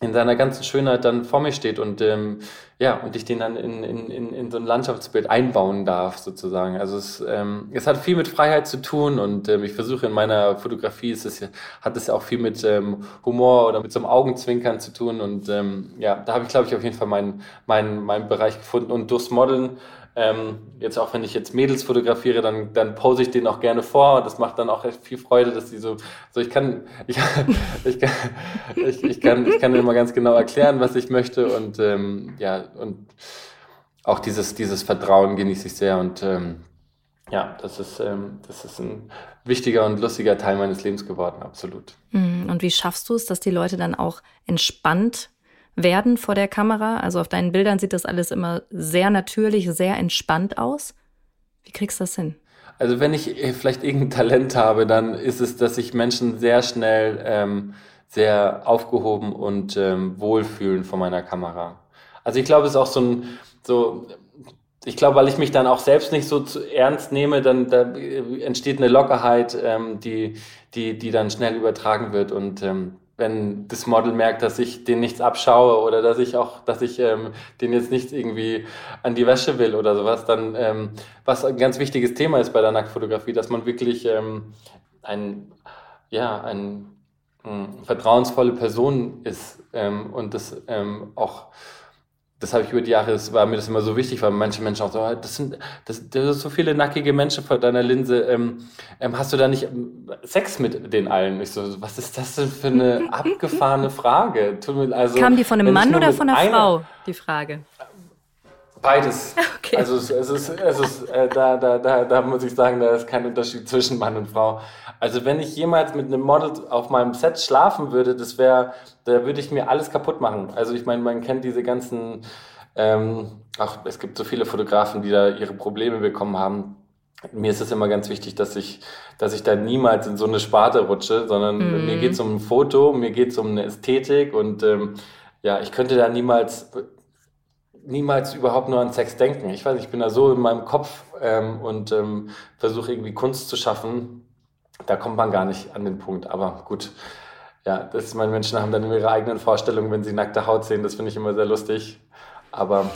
in seiner ganzen Schönheit dann vor mir steht und ähm, ja, und ich den dann in, in, in, in so ein Landschaftsbild einbauen darf, sozusagen. Also es, ähm, es hat viel mit Freiheit zu tun und ähm, ich versuche in meiner Fotografie, ist es, hat es ja auch viel mit ähm, Humor oder mit so einem Augenzwinkern zu tun. Und ähm, ja, da habe ich, glaube ich, auf jeden Fall meinen mein, mein Bereich gefunden. Und durchs Modeln ähm, jetzt auch wenn ich jetzt Mädels fotografiere, dann, dann pose ich denen auch gerne vor. Das macht dann auch echt viel Freude, dass die so, so ich kann, ich, ich, kann, ich, ich kann, ich kann immer ganz genau erklären, was ich möchte und ähm, ja, und auch dieses, dieses Vertrauen genieße ich sehr und ähm, ja, das ist, ähm, das ist ein wichtiger und lustiger Teil meines Lebens geworden, absolut. Mhm. Und wie schaffst du es, dass die Leute dann auch entspannt werden vor der Kamera? Also auf deinen Bildern sieht das alles immer sehr natürlich, sehr entspannt aus. Wie kriegst du das hin? Also wenn ich äh, vielleicht irgendein Talent habe, dann ist es, dass sich Menschen sehr schnell ähm, sehr aufgehoben und ähm, wohlfühlen vor meiner Kamera. Also ich glaube, es ist auch so ein, so, ich glaube, weil ich mich dann auch selbst nicht so zu ernst nehme, dann da äh, entsteht eine Lockerheit, ähm, die, die, die dann schnell übertragen wird und ähm, wenn das Model merkt, dass ich den nichts abschaue oder dass ich auch, dass ich ähm, den jetzt nicht irgendwie an die Wäsche will oder sowas, dann ähm, was ein ganz wichtiges Thema ist bei der Nacktfotografie, dass man wirklich ähm, ein, ja, ein, ein hm, vertrauensvolle Person ist ähm, und das ähm, auch das habe ich über die Jahre, das war mir das immer so wichtig, weil manche Menschen auch so, ah, das sind, das, das sind so viele nackige Menschen vor deiner Linse. Ähm, ähm, hast du da nicht ähm, Sex mit den allen? Ich so, was ist das denn für eine abgefahrene Frage? Also, Kam die von einem Mann oder von einer eine, Frau, die Frage? Beides. Okay. Also es, es ist, es ist äh, da, da, da, da muss ich sagen, da ist kein Unterschied zwischen Mann und Frau. Also wenn ich jemals mit einem Model auf meinem Set schlafen würde, das wäre, da würde ich mir alles kaputt machen. Also ich meine, man kennt diese ganzen, ähm, ach, es gibt so viele Fotografen, die da ihre Probleme bekommen haben. Mir ist es immer ganz wichtig, dass ich, dass ich da niemals in so eine Sparte rutsche, sondern mm. mir geht es um ein Foto, mir geht es um eine Ästhetik und ähm, ja, ich könnte da niemals niemals überhaupt nur an Sex denken. Ich weiß, ich bin da so in meinem Kopf ähm, und ähm, versuche irgendwie Kunst zu schaffen. Da kommt man gar nicht an den Punkt. Aber gut, ja, das ist, meine Menschen haben dann ihre eigenen Vorstellungen, wenn sie nackte Haut sehen. Das finde ich immer sehr lustig. Aber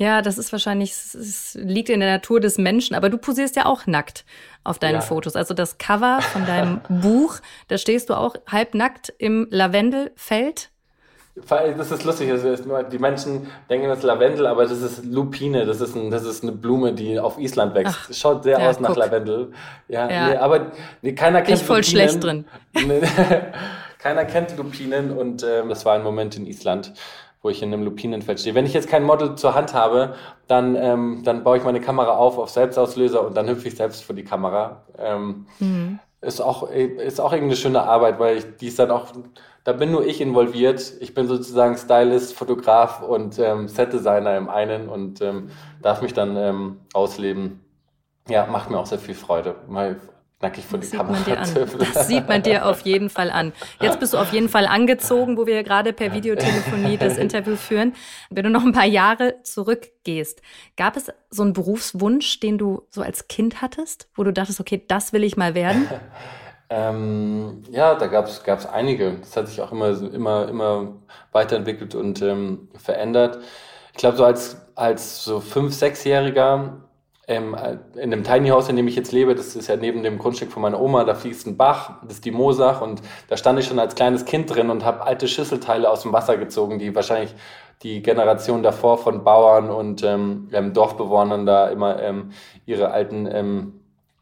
ja, das ist wahrscheinlich, es liegt in der Natur des Menschen, aber du posierst ja auch nackt auf deinen ja. Fotos. Also das Cover von deinem Buch, da stehst du auch halbnackt im Lavendelfeld. Das ist lustig, die Menschen denken, das ist Lavendel, aber das ist Lupine, das ist, ein, das ist eine Blume, die auf Island wächst. Ach, Schaut sehr ja, aus nach Lavendel. Ja, ja. Nee, aber nee, keiner kennt Ich voll Lupinen. schlecht drin. keiner kennt Lupinen und ähm, das war ein Moment in Island, wo ich in einem Lupinenfeld stehe. Wenn ich jetzt kein Model zur Hand habe, dann, ähm, dann baue ich meine Kamera auf auf Selbstauslöser und dann hüpfe ich selbst vor die Kamera. Ähm, mhm. Ist auch, ist auch irgendeine schöne Arbeit, weil ich, die ist dann auch da bin nur ich involviert. Ich bin sozusagen Stylist, Fotograf und ähm, Setdesigner im einen und ähm, darf mich dann ähm, ausleben. Ja, macht mir auch sehr viel Freude, mal nackig vor das die Kamera zu Das sieht man dir auf jeden Fall an. Jetzt bist du auf jeden Fall angezogen, wo wir gerade per Videotelefonie das Interview führen. Wenn du noch ein paar Jahre zurückgehst, gab es so einen Berufswunsch, den du so als Kind hattest, wo du dachtest, okay, das will ich mal werden? Ähm, ja, da gab es einige. Das hat sich auch immer, immer, immer weiterentwickelt und ähm, verändert. Ich glaube, so als, als so fünf, sechsjähriger ähm, in dem Tiny House, in dem ich jetzt lebe, das ist ja neben dem Grundstück von meiner Oma, da fließt ein Bach, das ist die Mosach und da stand ich schon als kleines Kind drin und habe alte Schüsselteile aus dem Wasser gezogen, die wahrscheinlich die Generation davor von Bauern und ähm, Dorfbewohnern da immer ähm, ihre alten ähm,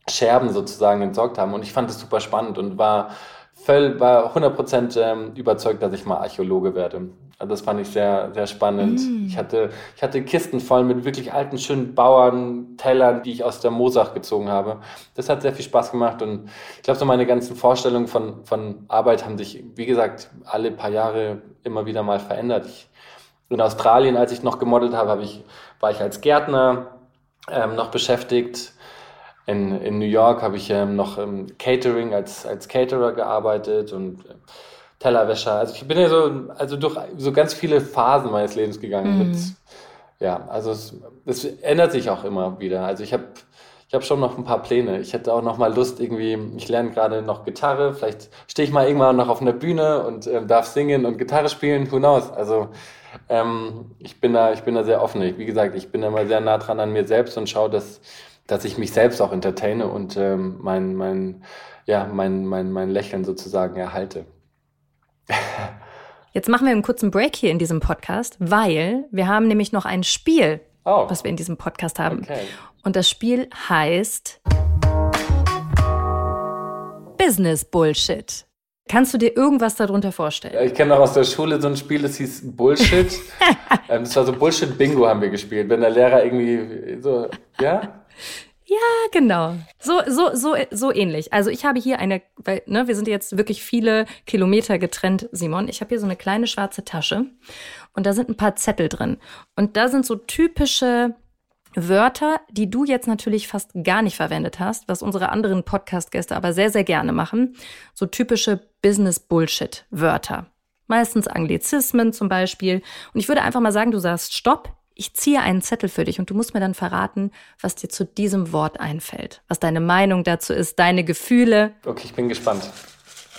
Scherben sozusagen entsorgt haben. Und ich fand es super spannend und war voll, war 100% ähm, überzeugt, dass ich mal Archäologe werde. Also das fand ich sehr, sehr spannend. Mm. Ich, hatte, ich hatte Kisten voll mit wirklich alten, schönen Bauern-Tellern, die ich aus der Mosach gezogen habe. Das hat sehr viel Spaß gemacht und ich glaube, so meine ganzen Vorstellungen von, von Arbeit haben sich, wie gesagt, alle paar Jahre immer wieder mal verändert. Ich, in Australien, als ich noch gemodelt habe, habe ich, war ich als Gärtner ähm, noch beschäftigt. In, in New York habe ich ähm, noch im Catering als, als Caterer gearbeitet und äh, Tellerwäscher. Also ich bin ja so, also durch so ganz viele Phasen meines Lebens gegangen. Mhm. Mit, ja, also es, es, ändert sich auch immer wieder. Also ich habe ich hab schon noch ein paar Pläne. Ich hätte auch noch mal Lust irgendwie, ich lerne gerade noch Gitarre, vielleicht stehe ich mal irgendwann noch auf einer Bühne und äh, darf singen und Gitarre spielen, who knows. Also ähm, ich, bin da, ich bin da sehr offen. Wie gesagt, ich bin da immer sehr nah dran an mir selbst und schaue, dass, dass ich mich selbst auch entertaine und ähm, mein, mein, ja, mein, mein, mein Lächeln sozusagen erhalte. Jetzt machen wir einen kurzen Break hier in diesem Podcast, weil wir haben nämlich noch ein Spiel, oh. was wir in diesem Podcast haben. Okay. Und das Spiel heißt Business Bullshit. Kannst du dir irgendwas darunter vorstellen? Ich kenne auch aus der Schule so ein Spiel, das hieß Bullshit. Ähm, das war so Bullshit-Bingo haben wir gespielt. Wenn der Lehrer irgendwie so, ja? Ja, genau. So, so, so, so ähnlich. Also ich habe hier eine, weil, ne, wir sind jetzt wirklich viele Kilometer getrennt, Simon. Ich habe hier so eine kleine schwarze Tasche und da sind ein paar Zettel drin. Und da sind so typische Wörter, die du jetzt natürlich fast gar nicht verwendet hast, was unsere anderen Podcast-Gäste aber sehr, sehr gerne machen. So typische Business-Bullshit-Wörter. Meistens Anglizismen zum Beispiel. Und ich würde einfach mal sagen, du sagst Stopp, ich ziehe einen Zettel für dich und du musst mir dann verraten, was dir zu diesem Wort einfällt, was deine Meinung dazu ist, deine Gefühle. Okay, ich bin gespannt.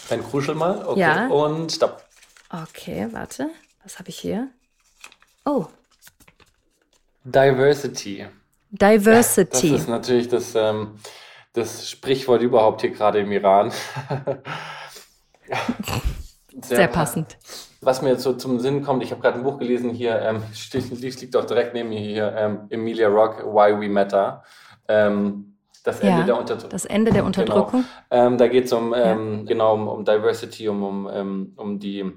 Dein Kruschel mal. Okay. Ja. Und stopp. Okay, warte. Was habe ich hier? Oh. Diversity. Diversity. Das ist natürlich das, ähm, das Sprichwort überhaupt hier gerade im Iran. Sehr, Sehr passend. Was mir jetzt so zum Sinn kommt, ich habe gerade ein Buch gelesen hier, ähm, liegt auch direkt neben mir hier, ähm, Emilia Rock, Why We Matter. Ähm, das Ende ja, der Unterdrückung. Das Ende der genau. Unterdrückung. Genau, ähm, da geht es um, ähm, ja. genau, um, um, Diversity, um, um, ähm, um die,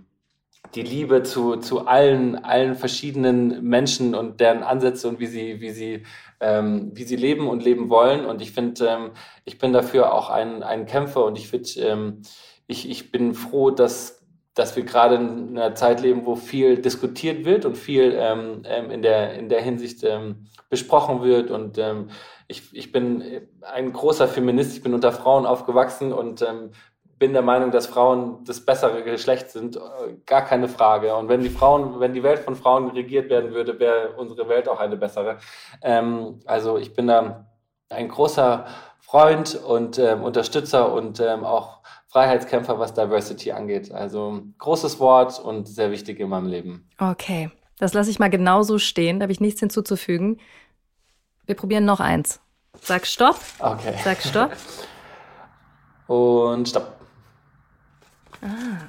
die Liebe zu, zu allen, allen verschiedenen Menschen und deren Ansätze und wie sie, wie sie, ähm, wie sie leben und leben wollen. Und ich finde, ähm, ich bin dafür auch ein, ein Kämpfer und ich finde, ähm, ich, ich bin froh, dass dass wir gerade in einer Zeit leben, wo viel diskutiert wird und viel ähm, ähm, in, der, in der Hinsicht ähm, besprochen wird. Und ähm, ich, ich bin ein großer Feminist, ich bin unter Frauen aufgewachsen und ähm, bin der Meinung, dass Frauen das bessere Geschlecht sind, gar keine Frage. Und wenn die Frauen, wenn die Welt von Frauen regiert werden würde, wäre unsere Welt auch eine bessere. Ähm, also ich bin da ein großer Freund und ähm, Unterstützer und ähm, auch Freiheitskämpfer, was Diversity angeht. Also großes Wort und sehr wichtig in meinem Leben. Okay, das lasse ich mal genauso stehen. Da habe ich nichts hinzuzufügen. Wir probieren noch eins. Sag Stopp. Okay. Sag Stopp. Und Stopp. Ah.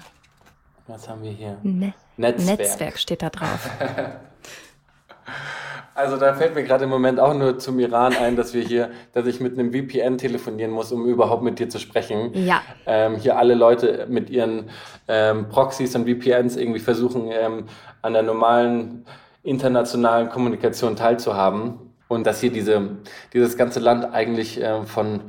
Was haben wir hier? Ne Netzwerk. Netzwerk steht da drauf. Also da fällt mir gerade im Moment auch nur zum Iran ein, dass wir hier, dass ich mit einem VPN telefonieren muss, um überhaupt mit dir zu sprechen. Ja. Ähm, hier alle Leute mit ihren ähm, Proxys und VPNs irgendwie versuchen, ähm, an der normalen internationalen Kommunikation teilzuhaben. Und dass hier diese, dieses ganze Land eigentlich äh, von,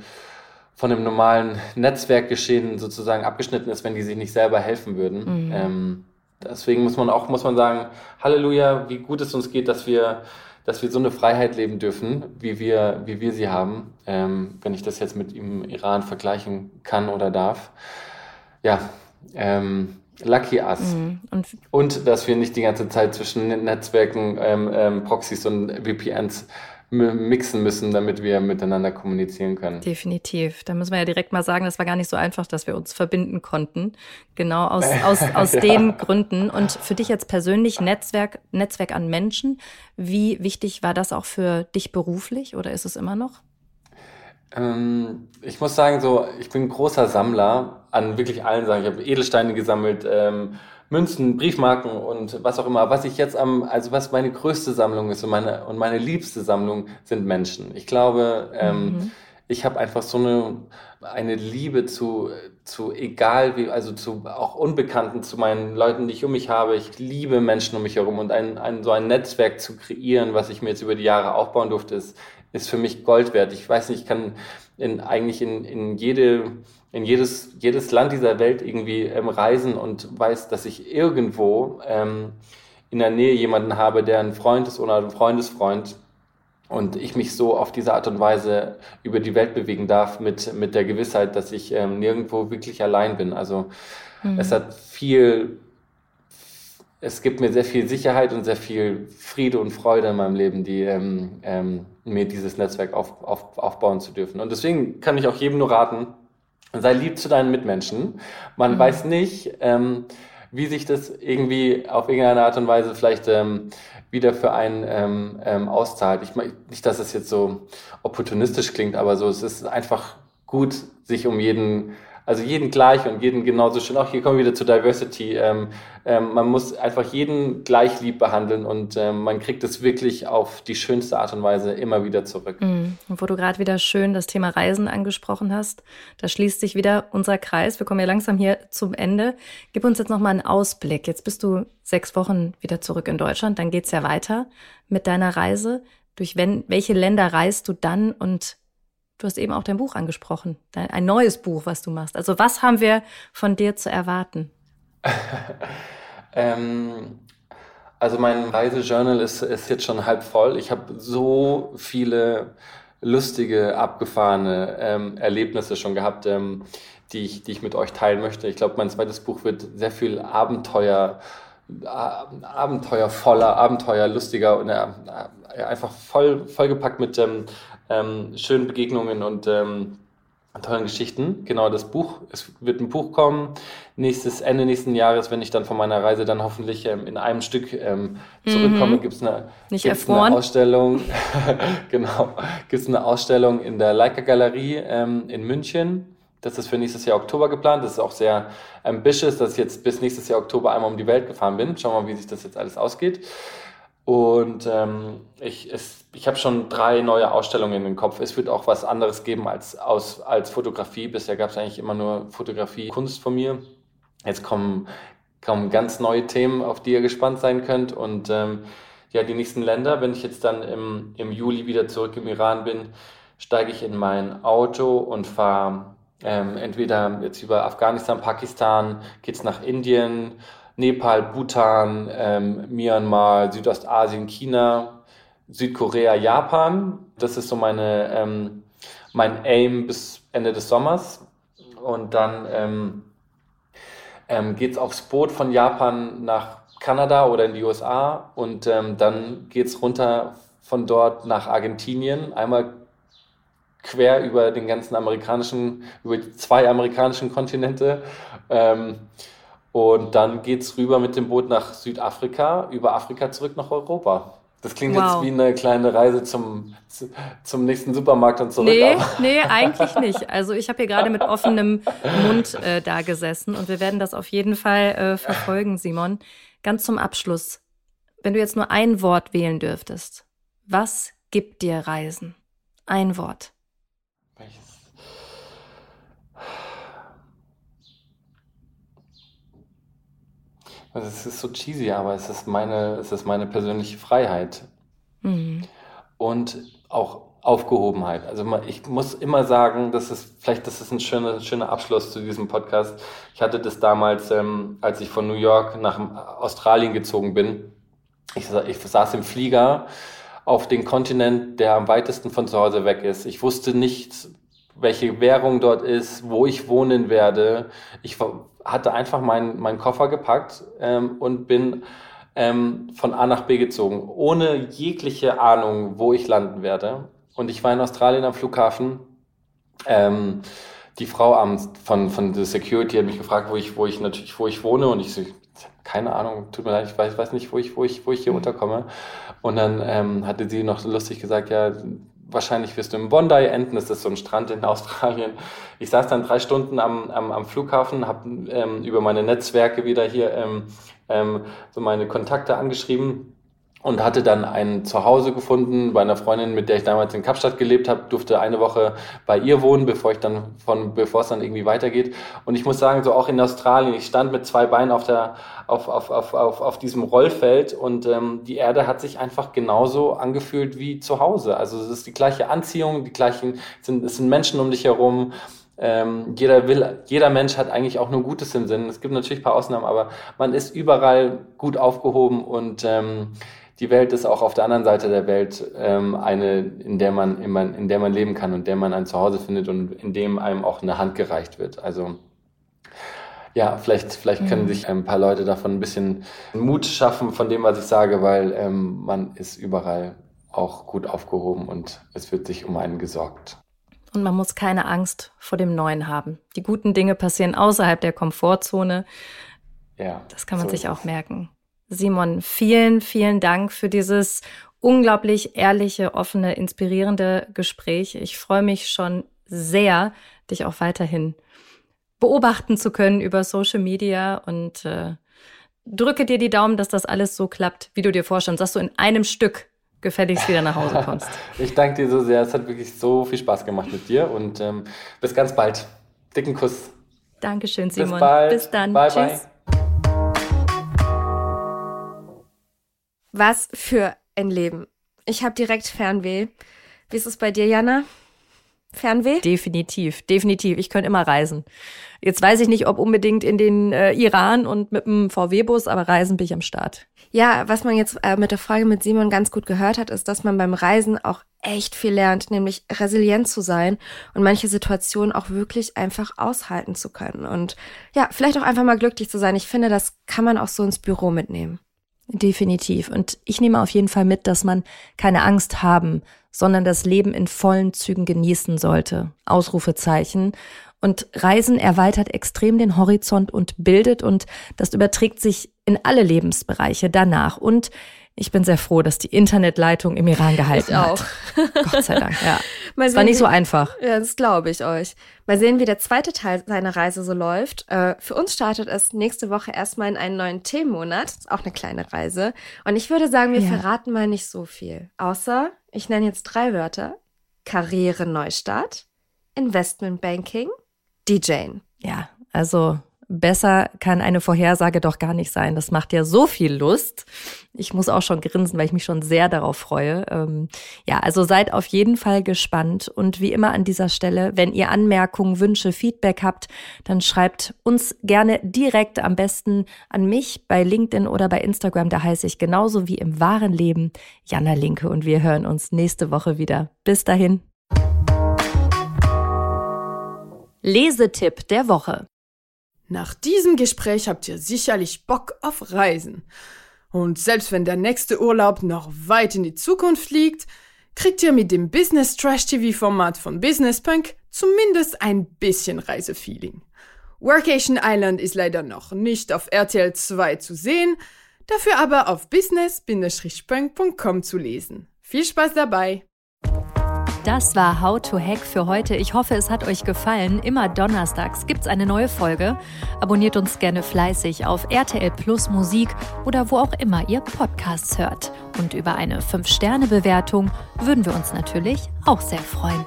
von dem normalen Netzwerkgeschehen sozusagen abgeschnitten ist, wenn die sich nicht selber helfen würden. Mhm. Ähm, deswegen muss man auch, muss man sagen, Halleluja, wie gut es uns geht, dass wir dass wir so eine Freiheit leben dürfen, wie wir, wie wir sie haben, ähm, wenn ich das jetzt mit dem Iran vergleichen kann oder darf. Ja, ähm, lucky us. Mhm. Und, und, dass wir nicht die ganze Zeit zwischen Netzwerken, ähm, ähm Proxys und VPNs mixen müssen, damit wir miteinander kommunizieren können. Definitiv. Da müssen wir ja direkt mal sagen, das war gar nicht so einfach, dass wir uns verbinden konnten. Genau aus, aus, aus ja. den Gründen. Und für dich jetzt persönlich Netzwerk, Netzwerk an Menschen. Wie wichtig war das auch für dich beruflich oder ist es immer noch? Ähm, ich muss sagen, so, ich bin ein großer Sammler an wirklich allen Sachen. Ich habe Edelsteine gesammelt, ähm, Münzen, Briefmarken und was auch immer. Was ich jetzt am, also was meine größte Sammlung ist und meine, und meine liebste Sammlung sind Menschen. Ich glaube, ähm, mhm. ich habe einfach so eine, eine Liebe zu, zu egal wie, also zu auch Unbekannten, zu meinen Leuten, die ich um mich habe. Ich liebe Menschen um mich herum und ein, ein, so ein Netzwerk zu kreieren, was ich mir jetzt über die Jahre aufbauen durfte, ist, ist für mich Gold wert. Ich weiß nicht, ich kann in, eigentlich in, in jede, in jedes, jedes Land dieser Welt irgendwie ähm, reisen und weiß, dass ich irgendwo ähm, in der Nähe jemanden habe, der ein Freund ist oder ein Freundesfreund und ich mich so auf diese Art und Weise über die Welt bewegen darf mit, mit der Gewissheit, dass ich ähm, nirgendwo wirklich allein bin. Also mhm. es hat viel, es gibt mir sehr viel Sicherheit und sehr viel Friede und Freude in meinem Leben, die ähm, ähm, mir dieses Netzwerk auf, auf, aufbauen zu dürfen. Und deswegen kann ich auch jedem nur raten, sei lieb zu deinen Mitmenschen. Man mhm. weiß nicht, ähm, wie sich das irgendwie auf irgendeine Art und Weise vielleicht ähm, wieder für einen ähm, ähm, auszahlt. Ich meine nicht, dass es jetzt so opportunistisch klingt, aber so es ist einfach gut, sich um jeden also jeden gleich und jeden genauso schön. Auch hier kommen wir wieder zu Diversity. Ähm, ähm, man muss einfach jeden gleich lieb behandeln und ähm, man kriegt es wirklich auf die schönste Art und Weise immer wieder zurück. Mhm. Und wo du gerade wieder schön das Thema Reisen angesprochen hast, da schließt sich wieder unser Kreis. Wir kommen ja langsam hier zum Ende. Gib uns jetzt nochmal einen Ausblick. Jetzt bist du sechs Wochen wieder zurück in Deutschland. Dann geht's ja weiter mit deiner Reise. Durch wenn, welche Länder reist du dann und Du hast eben auch dein Buch angesprochen, dein, ein neues Buch, was du machst. Also was haben wir von dir zu erwarten? ähm, also mein Reisejournal ist, ist jetzt schon halb voll. Ich habe so viele lustige, abgefahrene ähm, Erlebnisse schon gehabt, ähm, die, ich, die ich mit euch teilen möchte. Ich glaube, mein zweites Buch wird sehr viel Abenteuer, äh, abenteuervoller, abenteuerlustiger und äh, einfach voll vollgepackt mit ähm, ähm, schönen Begegnungen und ähm, tollen Geschichten. Genau, das Buch, es wird ein Buch kommen. Nächstes, Ende nächsten Jahres, wenn ich dann von meiner Reise dann hoffentlich ähm, in einem Stück ähm, zurückkomme, mhm. gibt es eine, gibt's eine Ausstellung. genau, gibt es eine Ausstellung in der Leica Galerie ähm, in München. Das ist für nächstes Jahr Oktober geplant. Das ist auch sehr ambitious, dass ich jetzt bis nächstes Jahr Oktober einmal um die Welt gefahren bin. Schauen wir mal, wie sich das jetzt alles ausgeht. Und ähm, ich, es, ich habe schon drei neue Ausstellungen in den Kopf. Es wird auch was anderes geben als, aus, als Fotografie. Bisher gab es eigentlich immer nur Fotografie, Kunst von mir. Jetzt kommen, kommen ganz neue Themen, auf die ihr gespannt sein könnt. Und ähm, ja, die nächsten Länder, wenn ich jetzt dann im, im Juli wieder zurück im Iran bin, steige ich in mein Auto und fahre ähm, entweder jetzt über Afghanistan, Pakistan, geht's nach Indien, Nepal, Bhutan, ähm, Myanmar, Südostasien, China, Südkorea, Japan. Das ist so meine, ähm, mein Aim bis Ende des Sommers. Und dann ähm, ähm, geht es aufs Boot von Japan nach Kanada oder in die USA und ähm, dann geht es runter von dort nach Argentinien, einmal quer über den ganzen amerikanischen, über die zwei amerikanischen Kontinente. Ähm, und dann geht es rüber mit dem Boot nach Südafrika, über Afrika zurück nach Europa. Das klingt wow. jetzt wie eine kleine Reise zum, zum nächsten Supermarkt und zurück. Nee, nee, eigentlich nicht. Also ich habe hier gerade mit offenem Mund äh, da gesessen und wir werden das auf jeden Fall äh, verfolgen, Simon. Ganz zum Abschluss, wenn du jetzt nur ein Wort wählen dürftest, was gibt dir Reisen? Ein Wort. Also es ist so cheesy, aber es ist meine, es ist meine persönliche Freiheit. Mhm. Und auch Aufgehobenheit. Also ich muss immer sagen, das ist vielleicht das ist ein schöner, schöner Abschluss zu diesem Podcast. Ich hatte das damals, ähm, als ich von New York nach Australien gezogen bin. Ich, ich saß im Flieger auf den Kontinent, der am weitesten von zu Hause weg ist. Ich wusste nicht, welche Währung dort ist, wo ich wohnen werde. Ich hatte einfach meinen mein Koffer gepackt ähm, und bin ähm, von A nach B gezogen, ohne jegliche Ahnung, wo ich landen werde. Und ich war in Australien am Flughafen. Ähm, die Frau am, von, von der Security hat mich gefragt, wo ich, wo ich natürlich, wo ich wohne. Und ich so, keine Ahnung, tut mir leid, ich weiß, weiß nicht, wo ich, wo ich, wo ich hier mhm. unterkomme. Und dann ähm, hatte sie noch lustig gesagt, ja, wahrscheinlich wirst du im Bondi enden, das ist so ein Strand in Australien. Ich saß dann drei Stunden am, am, am Flughafen, habe ähm, über meine Netzwerke wieder hier ähm, ähm, so meine Kontakte angeschrieben und hatte dann ein Zuhause gefunden bei einer Freundin, mit der ich damals in Kapstadt gelebt habe, durfte eine Woche bei ihr wohnen, bevor ich dann von, bevor es dann irgendwie weitergeht. Und ich muss sagen, so auch in Australien, ich stand mit zwei Beinen auf der, auf, auf, auf, auf, auf diesem Rollfeld und ähm, die Erde hat sich einfach genauso angefühlt wie zu Hause. Also es ist die gleiche Anziehung, die gleichen, sind, es sind Menschen um dich herum. Ähm, jeder will, jeder Mensch hat eigentlich auch nur Gutes im Sinn. Es gibt natürlich ein paar Ausnahmen, aber man ist überall gut aufgehoben und ähm, die Welt ist auch auf der anderen Seite der Welt ähm, eine, in der man, in, der man leben kann und der man ein Zuhause findet und in dem einem auch eine Hand gereicht wird. Also ja, vielleicht, vielleicht können mhm. sich ein paar Leute davon ein bisschen Mut schaffen von dem, was ich sage, weil ähm, man ist überall auch gut aufgehoben und es wird sich um einen gesorgt. Und man muss keine Angst vor dem Neuen haben. Die guten Dinge passieren außerhalb der Komfortzone. Ja. Das kann man so sich auch merken. Simon, vielen, vielen Dank für dieses unglaublich ehrliche, offene, inspirierende Gespräch. Ich freue mich schon sehr, dich auch weiterhin beobachten zu können über Social Media und äh, drücke dir die Daumen, dass das alles so klappt, wie du dir vorstellst, dass du in einem Stück gefälligst wieder nach Hause kommst. ich danke dir so sehr. Es hat wirklich so viel Spaß gemacht mit dir und ähm, bis ganz bald. Dicken Kuss. Dankeschön, Simon. Bis, bald. bis dann. Bye, Tschüss. Bye. Was für ein Leben. Ich habe direkt Fernweh. Wie ist es bei dir, Jana? Fernweh? Definitiv, definitiv. Ich könnte immer reisen. Jetzt weiß ich nicht, ob unbedingt in den äh, Iran und mit dem VW-Bus, aber reisen bin ich am Start. Ja, was man jetzt äh, mit der Frage mit Simon ganz gut gehört hat, ist, dass man beim Reisen auch echt viel lernt, nämlich resilient zu sein und manche Situationen auch wirklich einfach aushalten zu können. Und ja, vielleicht auch einfach mal glücklich zu sein. Ich finde, das kann man auch so ins Büro mitnehmen. Definitiv. Und ich nehme auf jeden Fall mit, dass man keine Angst haben, sondern das Leben in vollen Zügen genießen sollte. Ausrufezeichen. Und Reisen erweitert extrem den Horizont und bildet und das überträgt sich in alle Lebensbereiche danach. Und ich bin sehr froh, dass die Internetleitung im Iran gehalten ich auch. hat. Gott sei Dank, ja. Mal sehen, war nicht so einfach. Ja, das glaube ich euch. Mal sehen, wie der zweite Teil seiner Reise so läuft. Äh, für uns startet es nächste Woche erstmal in einen neuen Themenmonat. Das ist auch eine kleine Reise. Und ich würde sagen, wir ja. verraten mal nicht so viel. Außer, ich nenne jetzt drei Wörter. Karriere Neustart, Investment Banking, DJing. Ja, also Besser kann eine Vorhersage doch gar nicht sein. Das macht ja so viel Lust. Ich muss auch schon grinsen, weil ich mich schon sehr darauf freue. Ähm, ja, also seid auf jeden Fall gespannt. Und wie immer an dieser Stelle, wenn ihr Anmerkungen, Wünsche, Feedback habt, dann schreibt uns gerne direkt am besten an mich bei LinkedIn oder bei Instagram. Da heiße ich genauso wie im wahren Leben Jana Linke. Und wir hören uns nächste Woche wieder. Bis dahin. Lesetipp der Woche. Nach diesem Gespräch habt ihr sicherlich Bock auf Reisen. Und selbst wenn der nächste Urlaub noch weit in die Zukunft liegt, kriegt ihr mit dem Business Trash TV Format von Business Punk zumindest ein bisschen Reisefeeling. Workation Island ist leider noch nicht auf RTL 2 zu sehen, dafür aber auf business-punk.com zu lesen. Viel Spaß dabei! Das war How to Hack für heute. Ich hoffe, es hat euch gefallen. Immer donnerstags gibt es eine neue Folge. Abonniert uns gerne fleißig auf RTL Plus Musik oder wo auch immer ihr Podcasts hört. Und über eine 5-Sterne-Bewertung würden wir uns natürlich auch sehr freuen.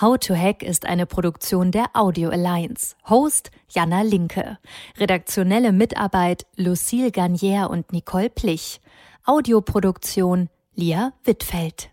How to Hack ist eine Produktion der Audio Alliance. Host Jana Linke. Redaktionelle Mitarbeit Lucille Garnier und Nicole Plich. Audioproduktion Lia Wittfeld.